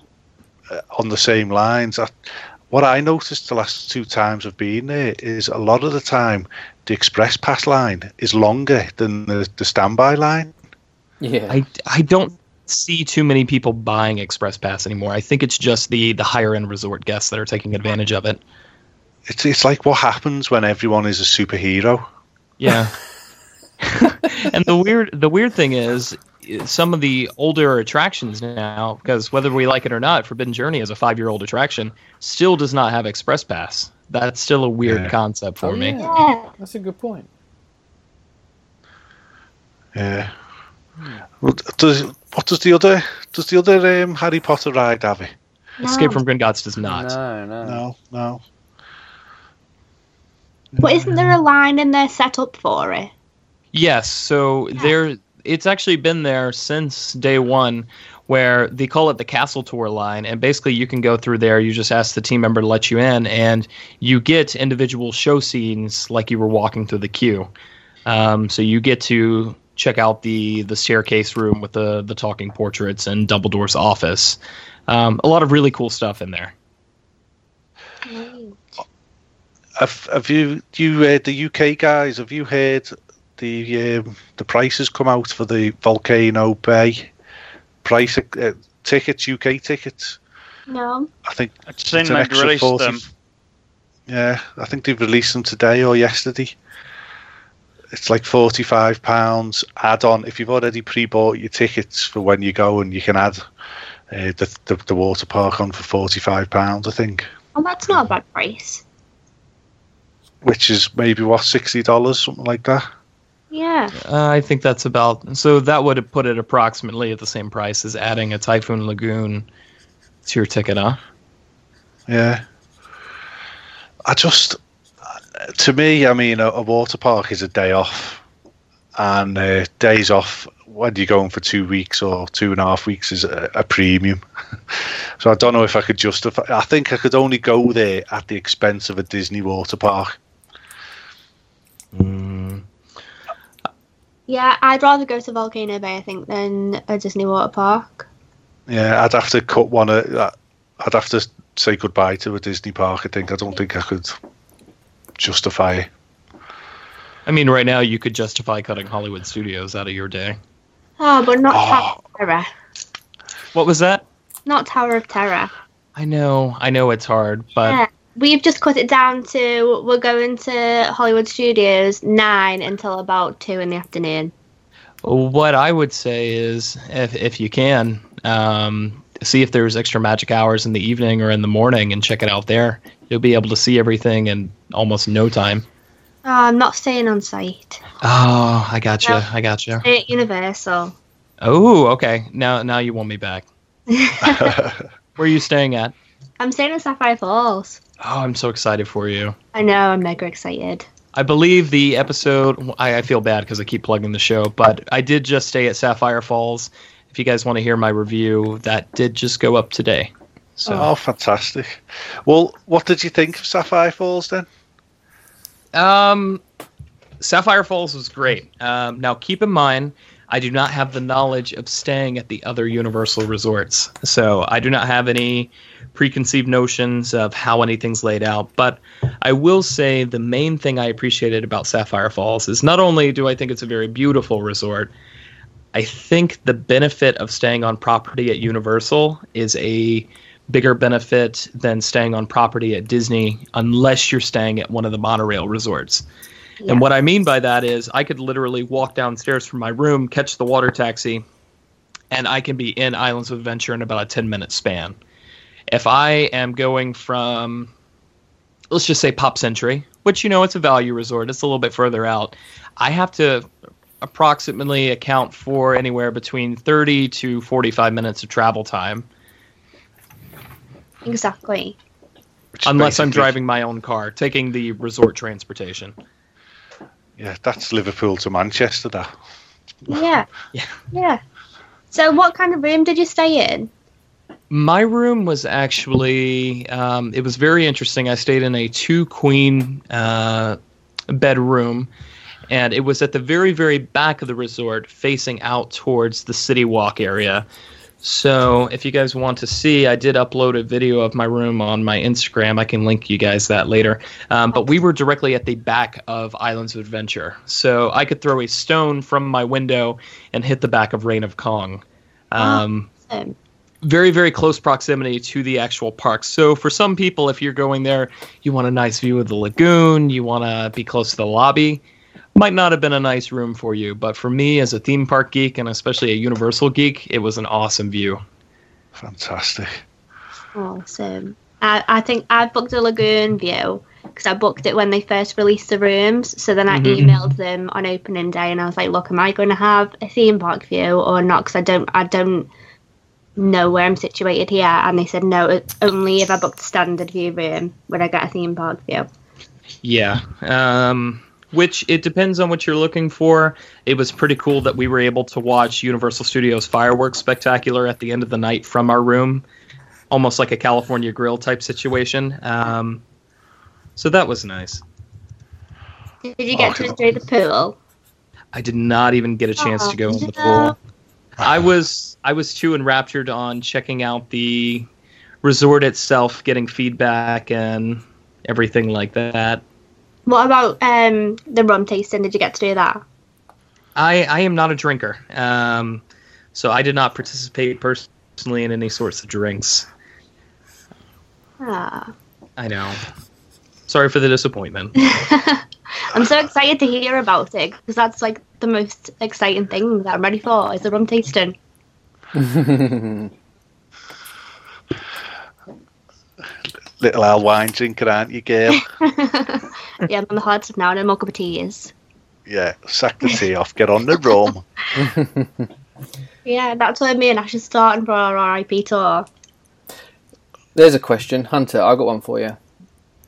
uh, on the same lines, I, what I noticed the last two times I've been there is a lot of the time the express pass line is longer than the, the standby line.
Yeah,
I, I don't see too many people buying Express Pass anymore. I think it's just the the higher end resort guests that are taking advantage of it.
It's it's like what happens when everyone is a superhero.
Yeah. and the weird the weird thing is some of the older attractions now because whether we like it or not Forbidden Journey is a 5-year-old attraction still does not have express pass. That's still a weird
Yeah.
concept for
Oh,
me.
yeah.
Yeah.
That's a good point.
Yeah. Well, does what does the other does the other um, Harry Potter ride have it?
Escape from Gringotts does not.
No, no.
No, no.
But isn't there a line in there set up for it?
Yes, so there it's actually been there since day 1 where they call it the castle tour line and basically you can go through there you just ask the team member to let you in and you get individual show scenes like you were walking through the queue. Um, so you get to check out the the staircase room with the the talking portraits and Dumbledore's office. Um, a lot of really cool stuff in there.
Have, have you you uh, the UK guys? Have you heard the um, the prices come out for the Volcano Bay price uh, tickets? UK tickets.
No.
I think
I've seen they've released
40
them.
Yeah, I think they've released them today or yesterday. It's like forty five pounds add on if you've already pre bought your tickets for when you go, and you can add uh, the, the the water park on for forty five pounds. I think,
Well, that's not a bad price.
which is maybe what sixty dollars, something like that.
Yeah.
Uh, I think that's about so that would have put it approximately at the same price as adding a Typhoon Lagoon to your ticket, huh?
Yeah. I just, to me, I mean, a, a water park is a day off, and uh, days off when you're going for two weeks or two and a half weeks is a, a premium. so I don't know if I could justify. I think I could only go there at the expense of a Disney water park.
Yeah, I'd rather go to Volcano Bay, I think, than a Disney water park.
Yeah, I'd have to cut one. uh, I'd have to say goodbye to a Disney park. I think I don't think I could justify it.
I mean, right now you could justify cutting Hollywood Studios out of your day.
Oh, but not
Oh.
Tower of Terror.
What was that?
Not Tower of Terror.
I know, I know it's hard, but
Yeah. We've just cut it down to we're going to Hollywood Studios nine until about two in the afternoon.
what I would say is, if if you can, um, see if there's extra magic hours in the evening or in the morning, and check it out there. You'll be able to see everything in almost no time.
Oh, I'm not staying on site.
Oh, I got you.
No.
I got you.
At Universal.
Oh, okay. Now, now you want me back. Where are you staying at?
I'm staying at Sapphire Falls.
Oh, I'm so excited for you.
I know, I'm mega excited.
I believe the episode. I, I feel bad because I keep plugging the show, but I did just stay at Sapphire Falls. If you guys want to hear my review, that did just go up today. So
Oh, fantastic! Well, what did you think of Sapphire Falls then?
Um, Sapphire Falls was great. Um, now, keep in mind, I do not have the knowledge of staying at the other Universal resorts, so I do not have any preconceived notions of how anything's laid out. But I will say the main thing I appreciated about Sapphire Falls is not only do I think it's a very beautiful resort, I think the benefit of staying on property at Universal is a bigger benefit than staying on property at Disney unless you're staying at one of the monorail resorts.
Yeah.
And what I mean by that is I could literally walk downstairs from my room, catch the water taxi, and I can be in Islands of Adventure in about a 10 minute span. If I am going from, let's just say Pop Century, which, you know, it's a value resort, it's a little bit further out, I have to approximately account for anywhere between 30 to 45 minutes of travel time,
Exactly.
Which
unless I'm driving my own car, taking the resort transportation.
Yeah, that's Liverpool to Manchester. That
Yeah.
Yeah.
Yeah. So, what kind of room did you stay in?
My room was actually um, it was very interesting. I stayed in a two queen uh, bedroom, and it was at the very very back of the resort, facing out towards the city walk area. So if you guys want to see, I did upload a video of my room on my Instagram. I can link you guys that later. Um, but we were directly at the back of Islands of Adventure, so I could throw a stone from my window and hit the back of Reign of Kong. Um,
Um,
very very close proximity to the actual park so for some people if you're going there you want a nice view of the lagoon you want to be close to the lobby might not have been a nice room for you, but for me as a theme park geek and especially a Universal geek, it was an awesome view.
Fantastic.
Awesome. I, I think I booked a lagoon view because I booked it when they first released the rooms. So then I
Mhm.
emailed them on opening day and I was like, "Look, am I going to have a theme park view or not? Because I don't, I don't know where I'm situated here." And they said, "No, it's only if I booked a standard view room would I get a theme park view."
Yeah. Um, which it depends on what you're looking for. It was pretty cool that we were able to watch Universal Studios fireworks spectacular at the end of the night from our room, almost like a California grill type situation. Um, so that was nice.
Did you get to
Okay.
enjoy the pool?
I did not even get a chance to go in the pool. I was I was too enraptured on checking out the resort itself, getting feedback and everything like that.
What about um the rum tasting? Did you get to do that?
I, I am not a drinker, um, so I did not participate personally in any sorts of drinks.
Ah.
I know. Sorry for the disappointment.
I'm so excited to hear about it because that's like the most exciting thing that I'm ready for is the rum tasting.
Little Al wine drinker, aren't you, girl?
yeah, I'm on the hard stuff now. No more cup of teas.
yeah, sack the tea off, get on the rum.
Yeah, that's where me and Ash are starting for our RIP tour.
There's a question, Hunter. I got one for you.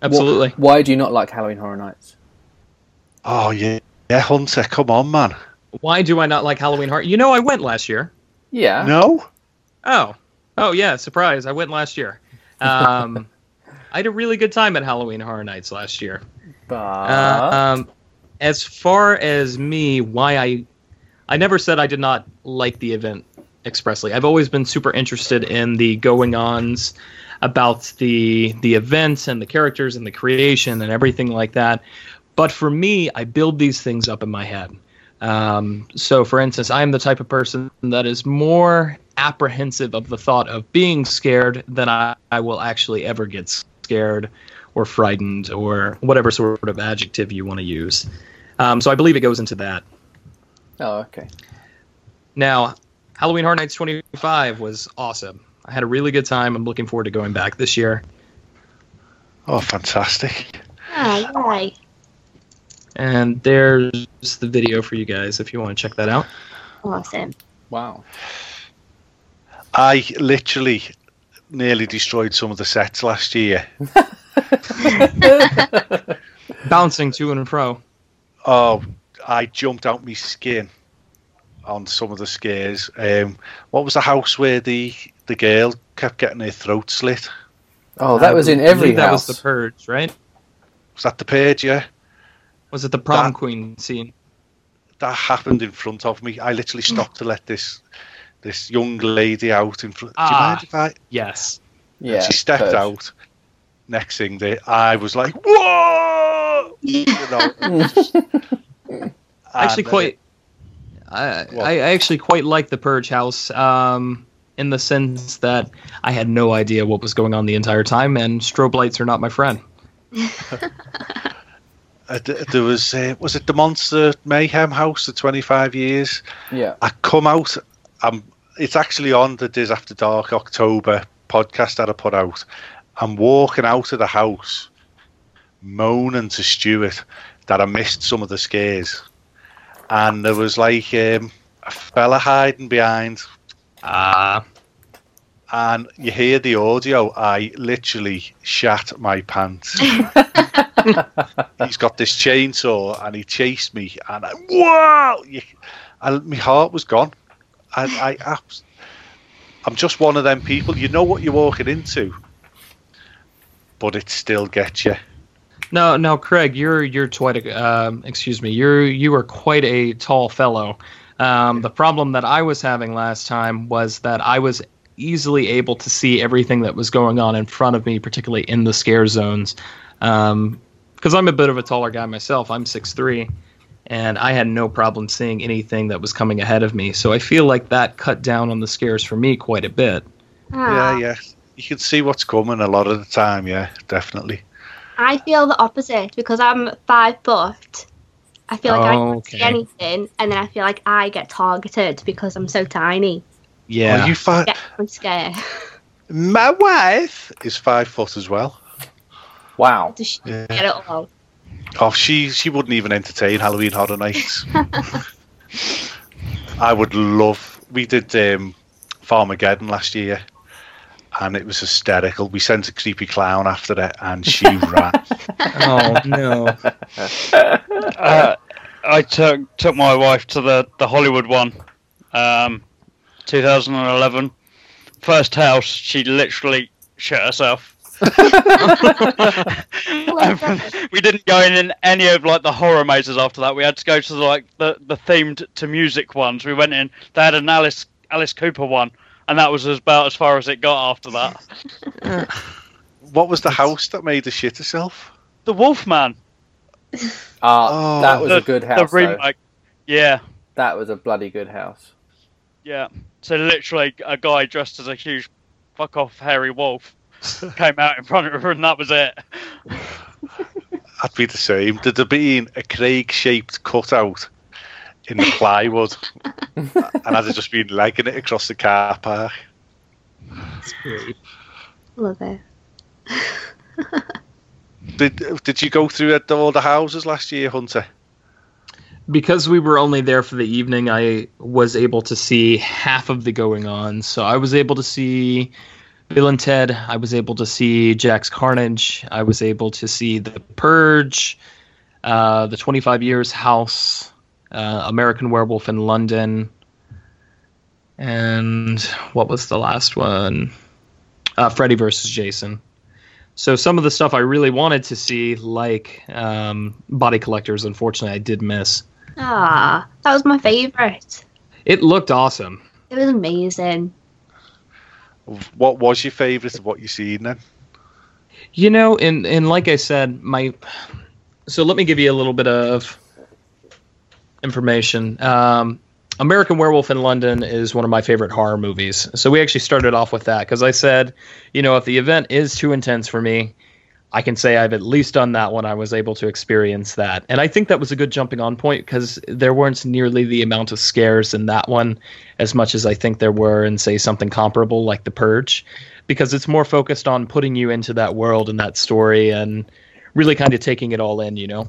Absolutely.
Wh- Why do you not like Halloween Horror Nights?
Oh, yeah. Yeah, Hunter, come on, man.
Why do I not like Halloween Horror? You know, I went last year.
Yeah.
No?
Oh, oh yeah, surprise! I went last year. Um, I had a really good time at Halloween Horror Nights last year.
But
Uh, um, as far as me, why I, I never said I did not like the event expressly. I've always been super interested in the going ons about the the events and the characters and the creation and everything like that. But for me, I build these things up in my head. Um, so, for instance, I am the type of person that is more apprehensive of the thought of being scared than I, I will actually ever get scared or frightened or whatever sort of adjective you want to use. Um, so I believe it goes into that.
oh, okay.
Now, Halloween Horror Nights 25 was awesome. I had a really good time. I'm looking forward to going back this year.
Oh, fantastic.
Ah, yay.
And there's the video for you guys if you want to check that out.
Awesome.
Wow.
I literally nearly destroyed some of the sets last year.
Bouncing to and fro.
Oh, I jumped out my skin on some of the scares. Um, what was the house where the the girl kept getting her throat slit?
Oh, that
I
was in
believe
every
That
house.
was the Purge, right?
Was that the purge? Yeah,
Was it the prom
That-
queen scene?
that happened in front of me. I literally stopped to let this this young lady out in front. Do you
Ah.
mind if I?
Yes.
yeah.
she stepped
Purge.
out. Next thing, they, I was like, "Whoa!" You know, just-
actually
and, uh,
quite I,
What?
I I actually quite like the purge house um in the sense that i had no idea what was going on the entire time and strobe lights are not my friend
uh, there was uh, was it the Monster Mayhem House, the twenty five years.
Yeah.
I come out. Um, it's actually on the Diz After Dark October podcast that I put out. I'm walking out of the house, moaning to Stuart that I missed some of the scares, and there was like um, a fella hiding behind,
ah
and you hear the audio. I literally shat my pants. He's got this chainsaw, and he chased me, and I, wow! You, and my heart was gone. I, I, I'm just one of them people. You know what you're walking into, but it still gets you.
no no craig you're you're quite a um excuse me you're you are quite a tall fellow um the problem that i was having last time was that i was easily able to see everything that was going on in front of me particularly in the scare zones um because i'm a bit of a taller guy myself i'm 6'3 and i had no problem seeing anything that was coming ahead of me so i feel like that cut down on the scares for me quite a bit
Ah.
Yeah, yeah. You can see what's coming a lot of the time. Yeah, definitely.
I feel the opposite because I'm five foot I feel like I can't
Okay.
see anything, and then I feel like I get targeted because I'm so tiny.
Yeah.
Are you fi-
Get I'm scared.
My wife is five foot as well.
Wow.
Does she
Yeah.
get it all?
Oh, she she wouldn't even entertain Halloween Horror Nights. I would love. We did um, Farmageddon last year, and it was hysterical. We sent a creepy clown after it, and she ran.
oh no.
uh, I took took my wife to the the Hollywood one, um, 2011. First house, she literally shit herself. we didn't go in, in any of like the horror mazes after that. We had to go to the, like the, the themed to music ones. We went in. They had an Alice Alice Cooper one, and that was about as far as it got after that.
What was the house that made her shit herself?
The Wolfman,
Ah,
Oh.
that was
the,
a good
the
house. though.
remake. Yeah,
That was a bloody good house.
Yeah. So literally, a guy dressed as a huge fuck off hairy wolf came out in front of her, and that was it.
I'd be the same. There'd have been a Craig shaped cutout in the plywood, and I'd have just been legging it across the car park.
Love it.
Did Did you go through all the houses last year, Hunter?
because we were only there for the evening, I was able to see half of the going on. So I was able to see Bill and Ted. I was able to see Jack's Carnage. I was able to see The Purge, uh, the 25 Years House, uh, American Werewolf in London, and what was the last one? Uh, Freddy versus Jason. So some of the stuff I really wanted to see, like um, Body Collectors, unfortunately I did miss.
Ah, that was my favourite.
It looked awesome.
It was amazing.
What was your favourite of what you've seen then?
You know, and and like I said, my so let me give you a little bit of information. Um, American Werewolf in London is one of my favorite horror movies. So we actually started off with that because I said, you know, if the event is too intense for me, I can say I've at least done that when I was able to experience that. And I think that was a good jumping on point because there weren't nearly the amount of scares in that one as much as I think there were in, say, something comparable like The Purge, because it's more focused on putting you into that world and that story and really kind of taking it all in, you know?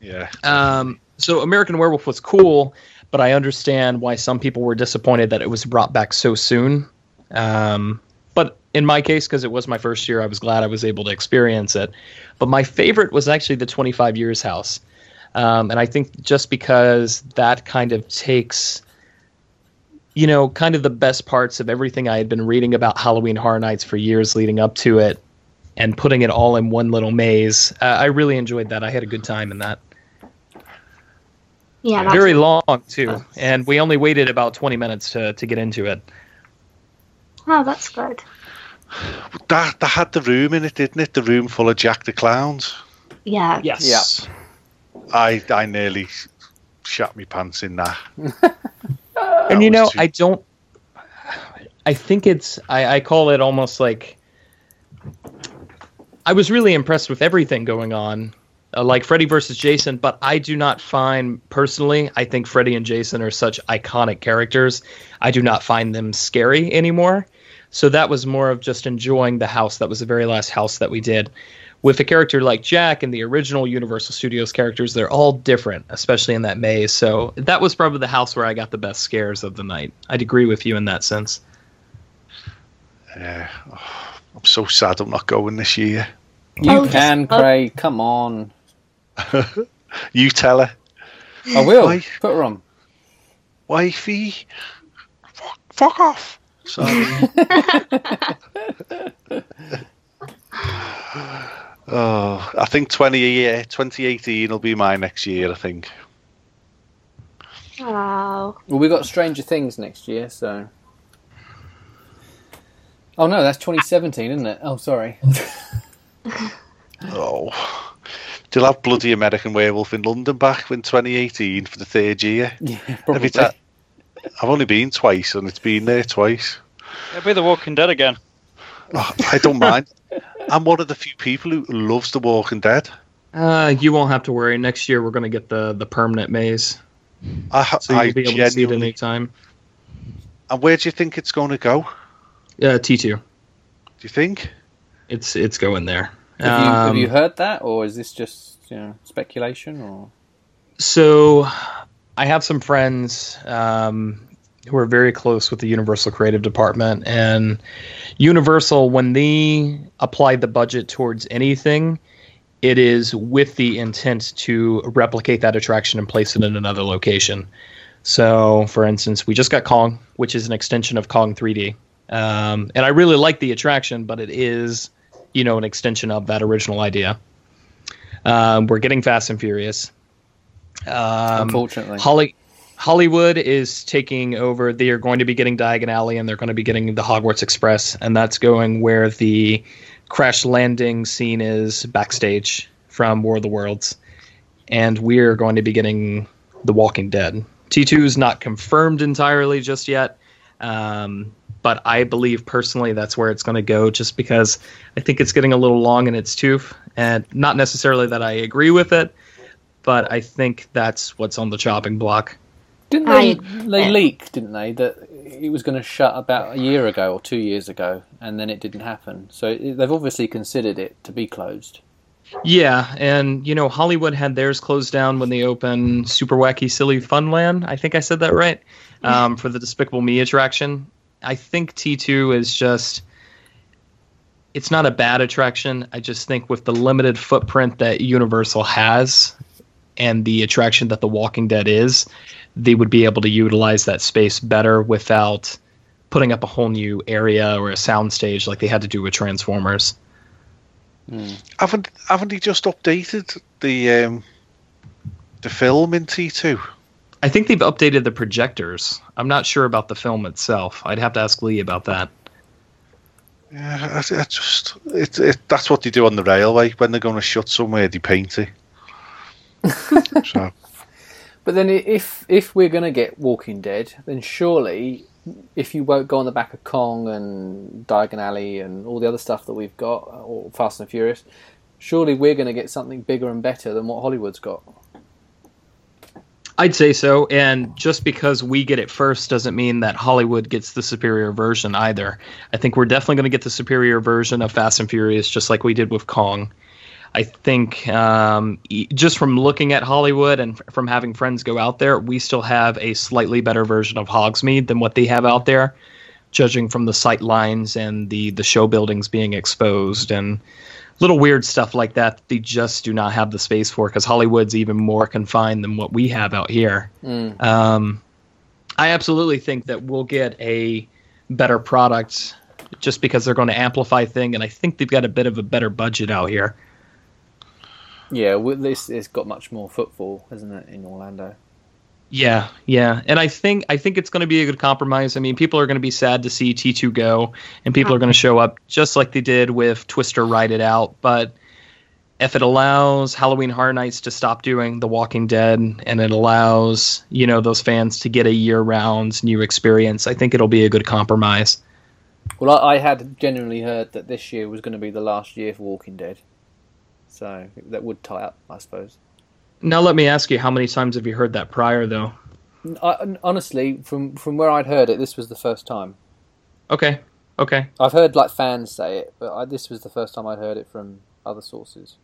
Yeah.
Um, so American Werewolf was cool, but I understand why some people were disappointed that it was brought back so soon. Um, in my case, because it was my first year, I was glad I was able to experience it. But my favorite was actually the 25 Years House. Um, and I think just because that kind of takes, you know, kind of the best parts of everything I had been reading about Halloween Horror Nights for years leading up to it and putting it all in one little maze, uh, I really enjoyed that. I had a good time in that
Yeah,
very long too, and we only waited about twenty minutes to to get into it.
oh, that's good.
That, that had the room in it, didn't it? The room full of Jack the Clowns.
Yeah.
Yes.
I I nearly shot me pants in that.
and you know,
too-
I don't. I think it's. I, I call it almost like. I was really impressed with everything going on, uh, like Freddy versus Jason. But I do not find personally. I think Freddy and Jason are such iconic characters. I do not find them scary anymore. So that was more of just enjoying the house. That was the very last house that we did. With a character like Jack and the original Universal Studios characters, they're all different, especially in that maze. So that was probably the house where I got the best scares of the night. I'd agree with you in that sense.
Yeah. Oh, I'm so sad I'm not going this year.
You
Oh,
can,
just- oh.
Craig. Come on.
You tell her,
I will.
Why?
Put her on.
wifey. Fuck, fuck off. Sorry. oh, I think 20 a year, 2018 will be my next year. I think.
Oh.
Well, we got Stranger Things next year, so. Oh no, that's 2017, isn't it? Oh, sorry.
Oh, they'll have bloody American Werewolf in London back in 2018 for the third year.
yeah,
Every
probably.
Time. I've only been twice, and it's been there twice.
It'll be The Walking Dead again.
Oh, I don't mind. I'm one of the few people who loves The Walking Dead.
Uh, you won't have to worry. Next year we're going to get the the permanent maze,
I,
so you'll
I
be able to see it
genuinely.
anytime.
And where do you think it's going to go?
Uh, T two.
Do you think?
It's it's going there.
Have you, have
Um,
you heard that, or is this just you know speculation? Or
So, I have some friends um, who are very close with the Universal Creative Department, and Universal, when they apply the budget towards anything, it is with the intent to replicate that attraction and place it in another location. So, for instance, we just got Kong, which is an extension of Kong 3D, um, and I really like the attraction, but it is, you know, an extension of that original idea. Um, we're getting Fast and Furious. Um,
unfortunately,
Holly, Hollywood is taking over. They are going to be getting Diagon Alley, and they're going to be getting the Hogwarts Express, and that's going where the crash landing scene is backstage from War of the Worlds, and we're going to be getting The Walking Dead. T two is not confirmed entirely just yet, um, but I believe personally that's where it's going to go, just because I think it's getting a little long in its tooth, and not necessarily that I agree with it but I think that's what's on the chopping block.
didn't
I-
they? They leak, didn't they? That it was going to shut about a year ago or two years ago, and then it didn't happen. So they've obviously considered it to be closed.
Yeah, and you know Hollywood had theirs closed down when they opened Super Wacky Silly Funland. I think I said that right um, for the Despicable Me attraction. I think T two is just. It's not a bad attraction. I just think with the limited footprint that Universal has, and the attraction that The Walking Dead is, they would be able to utilize that space better without putting up a whole new area or a soundstage like they had to do with Transformers.
Haven't haven't he just updated the um, the film in T two?
I think they've updated the projectors. I'm not sure about the film itself. I'd have to ask Lee about that.
Yeah, I, I just it, it that's what they do on the railway when they're going to shut somewhere. They paint it. so
But then, if if we're going to get Walking Dead, then surely, if you won't go on the back of Kong and Diagon Alley and all the other stuff that we've got, or Fast and Furious, surely we're going to get something bigger and better than what Hollywood's got.
I'd say so, and just because we get it first doesn't mean that Hollywood gets the superior version either. I think we're definitely going to get the superior version of Fast and Furious, just like we did with Kong. I think um, just from looking at Hollywood and f- from having friends go out there, we still have a slightly better version of Hogsmeade than what they have out there, judging from the sight lines and the the show buildings being exposed and little weird stuff like that. They just do not have the space for because Hollywood's even more confined than what we have out here. Um, I absolutely think that we'll get a better product just because they're going to amplify thing, and I think they've got a bit of a better budget out here.
Yeah, well, this has got much more footfall, hasn't it, in Orlando?
Yeah, yeah, and I think I think it's going to be a good compromise. I mean, people are going to be sad to see T2 go, and people are going to show up just like they did with Twister Ride It Out. But if it allows Halloween Horror Nights to stop doing The Walking Dead, and it allows you know those fans to get a year-round new experience, I think it'll be a good compromise.
Well, I, I had genuinely heard that this year was going to be the last year for Walking Dead, so that would tie up, I suppose.
Now, let me ask you, how many times have you heard that prior, though?
I, honestly, from from where I'd heard it, this was the first time.
Okay, okay.
I've heard like fans say it, but I, this was the first time I'd heard it from other sources.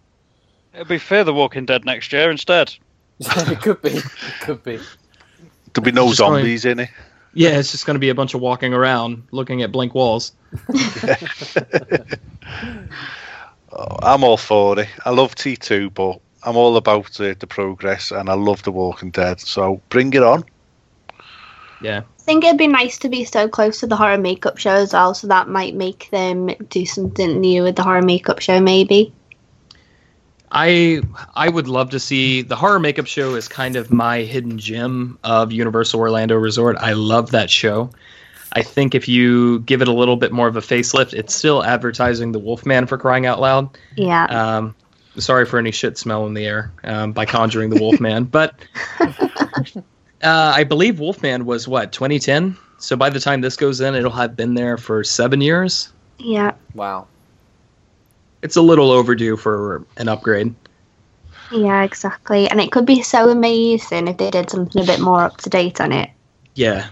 It'll be Fear the Walking Dead next year instead.
it could be, it could be.
there'll be no
Just going-
zombies in it.
Yeah, it's just going to be a bunch of walking around, looking at blank walls.
Oh, I'm all for it. I love T two, but I'm all about uh, the progress, and I love The Walking Dead. So bring it on.
Yeah.
I think it'd be nice to be so close to the horror makeup show as well, so that might make them do something new with the horror makeup show, maybe.
I I would love to see the horror makeup show is kind of my hidden gem of Universal Orlando Resort. I love that show. I think if you give it a little bit more of a facelift, it's still advertising the Wolfman for crying out loud.
Yeah.
Um, sorry for any shit smell in the air um, by conjuring the Wolfman, but uh, I believe Wolfman was what 2010. So by the time this goes in, it'll have been there for seven years.
yeah.
Wow.
It's a little overdue for an upgrade.
Yeah, exactly. And it could be so amazing if they did something a bit more up to date on it.
Yeah.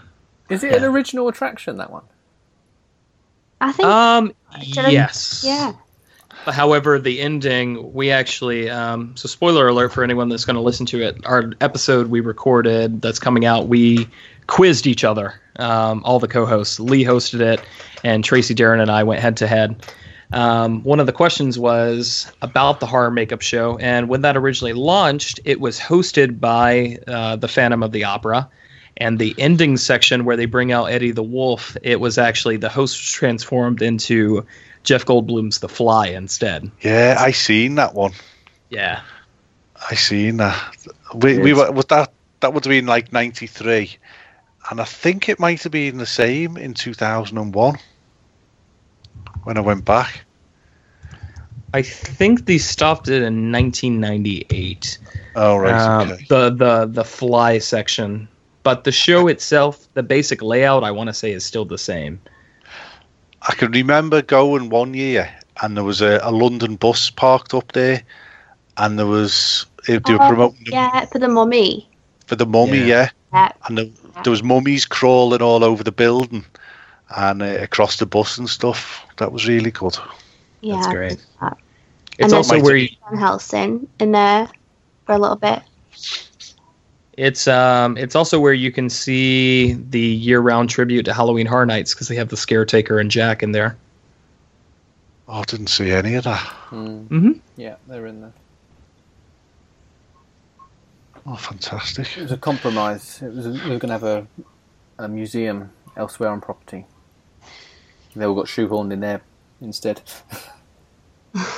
Is it an original attraction that one?
I think.
Um.
Did I-
Yes.
yeah.
However, the ending, we actually, um, so spoiler alert for anyone that's going to listen to it, our episode we recorded that's coming out, we quizzed each other, um, all the co hosts. Lee hosted it, and Tracy Darren and I went head to head. Um, one of the questions was about the horror makeup show, and when that originally launched, it was hosted by uh, the Phantom of the Opera. And the ending section where they bring out Eddie the Wolf, it was actually the host was transformed into Jeff Goldblum's The Fly instead.
Yeah, I seen that one.
Yeah.
I seen that. We, we were was that that would have been like ninety three, and I think it might have been the same in two thousand and one when I went back.
I think they stopped it in 1998.
Oh right,
Um,
okay.
The the the fly section, but the show itself, the basic layout, I want to say is still the same.
I can remember going one year, and there was a, a London bus parked up there, and there was they were
Oh,
promoting
yeah, for the mummy.
for the mummy,
Yeah.
yeah.
Yeah.
and there, there was mummies crawling all over the building and uh, across the bus and stuff. That was really good.
Yeah.
That's great.
that.
It's
And
also
then-
where you,
Van Helsing in there for a little bit.
It's um it's also where you can see the year-round tribute to Halloween Horror Nights because they have the Scaretaker and Jack in there.
Oh, I didn't see any of that.
Mm-hmm.
Yeah, they're in there.
Oh, fantastic.
It was a compromise. It was a, we were going to have a, a museum elsewhere on property. They all got shoehorned in there instead.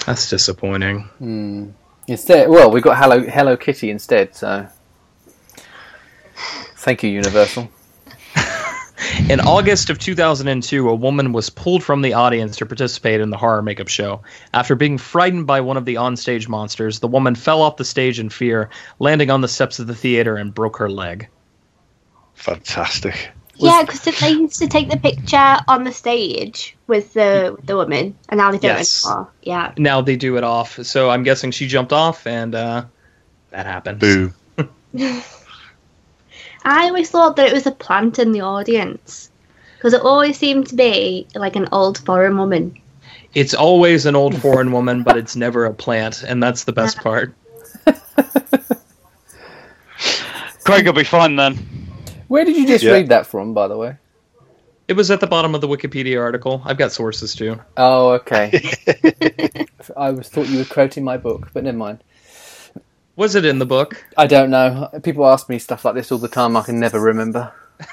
That's disappointing.
Hmm. Instead, well, we got Hello Hello Kitty instead. So, thank you, Universal.
In August of 2002, a woman was pulled from the audience to participate in the horror makeup show. After being frightened by one of the onstage monsters, the woman fell off the stage in fear, landing on the steps of the theater and broke her leg.
Fantastic.
Yeah, because they used to take the picture on the stage with the with the woman, and now they don't
Yes.
anymore. Yeah.
Now they do it off, so I'm guessing she jumped off and uh, that happened.
Boom.
I always thought that it was a plant in the audience because it always seemed to be like an old foreign woman.
It's always an old foreign woman, but it's never a plant, and that's the best part.
Craig will be fine then.
Where did you just
Yeah.
read that from, by the way?
It was at the bottom of the Wikipedia article. I've got sources too.
Oh, okay. I was thought you were quoting my book, but never mind.
Was it in the book?
I don't know. People ask me stuff like this all the time. I can never remember.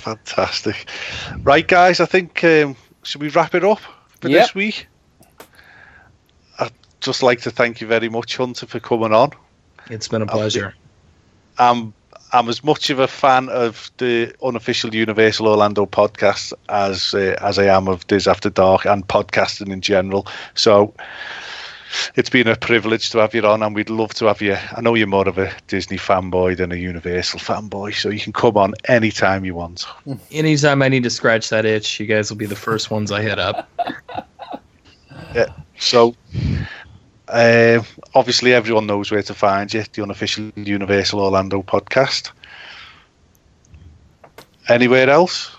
Fantastic. Right, guys, I think, um, should we wrap it up for
Yep.
this week? I'd just like to thank you very much, Hunter, for coming on.
It's been a pleasure.
I'm I'm as much of a fan of the unofficial Universal Orlando podcast as uh, as I am of Days After Dark and podcasting in general. So it's been a privilege to have you on, and we'd love to have you. I know you're more of a Disney fanboy than a Universal fanboy, so you can come on anytime you want.
Anytime I need to scratch that itch, you guys will be the first ones I hit up. Yeah.
So. Uh, obviously, everyone knows where to find you. The unofficial Universal Orlando podcast. Anywhere else?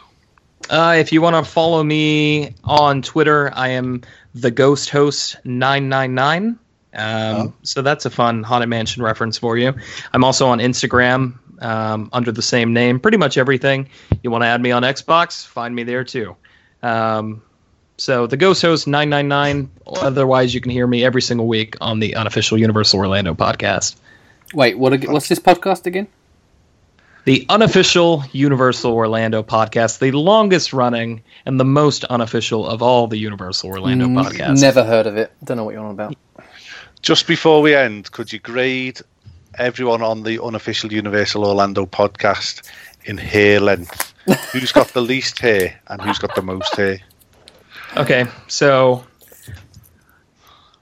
Uh, if you want to follow me on Twitter, I am the Ghost Host nine nine nine. Um, So that's a fun haunted mansion reference for you. I'm also on Instagram um, under the same name. Pretty much everything. You want to add me on Xbox? Find me there too. Um, so the Ghost Host nine nine nine. Otherwise, you can hear me every single week on the unofficial Universal Orlando podcast.
Wait, what? What's this podcast again?
The unofficial Universal Orlando podcast, the longest running and the most unofficial of all the Universal Orlando
Mm,
podcasts.
Never heard of it. Don't know what you're on about.
Just before we end, could you grade everyone on the unofficial Universal Orlando podcast in hair length? who's got the least hair and who's got the most hair?
Okay, so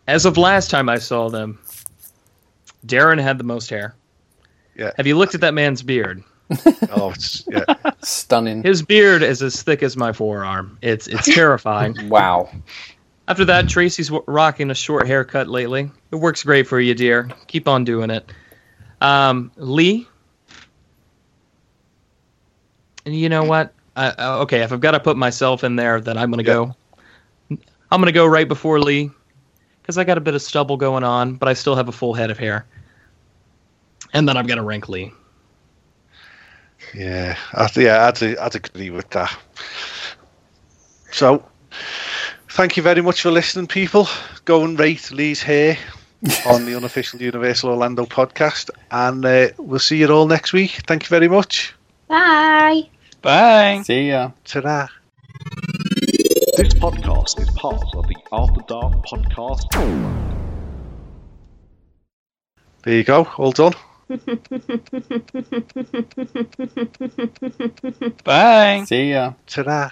as of last time I saw them, Darren had the most hair.
Yeah.
Have you looked at that man's beard?
Oh, it's yeah.
Stunning.
His beard is as thick as my forearm. It's it's terrifying.
Wow.
After that, Tracy's rocking a short haircut lately. It works great for you, dear. Keep on doing it. Um, Lee. And you know what? I, uh, okay, if I've got to put myself in there, then I'm gonna go. I'm gonna go right before Lee, because I got a bit of stubble going on, but I still have a full head of hair. And then I'm gonna rank Lee.
Yeah, I'd, yeah, I'd, I'd agree with that. So, thank you very much for listening, people. Go and rate Lee's hair on the unofficial Universal Orlando podcast, and uh, we'll see you all next week. Thank you very much.
Bye.
Bye.
See ya.
Ta-da.
This podcast is part of the After Dark Podcast
There you go. All done.
Bang.
See ya.
Ta-da.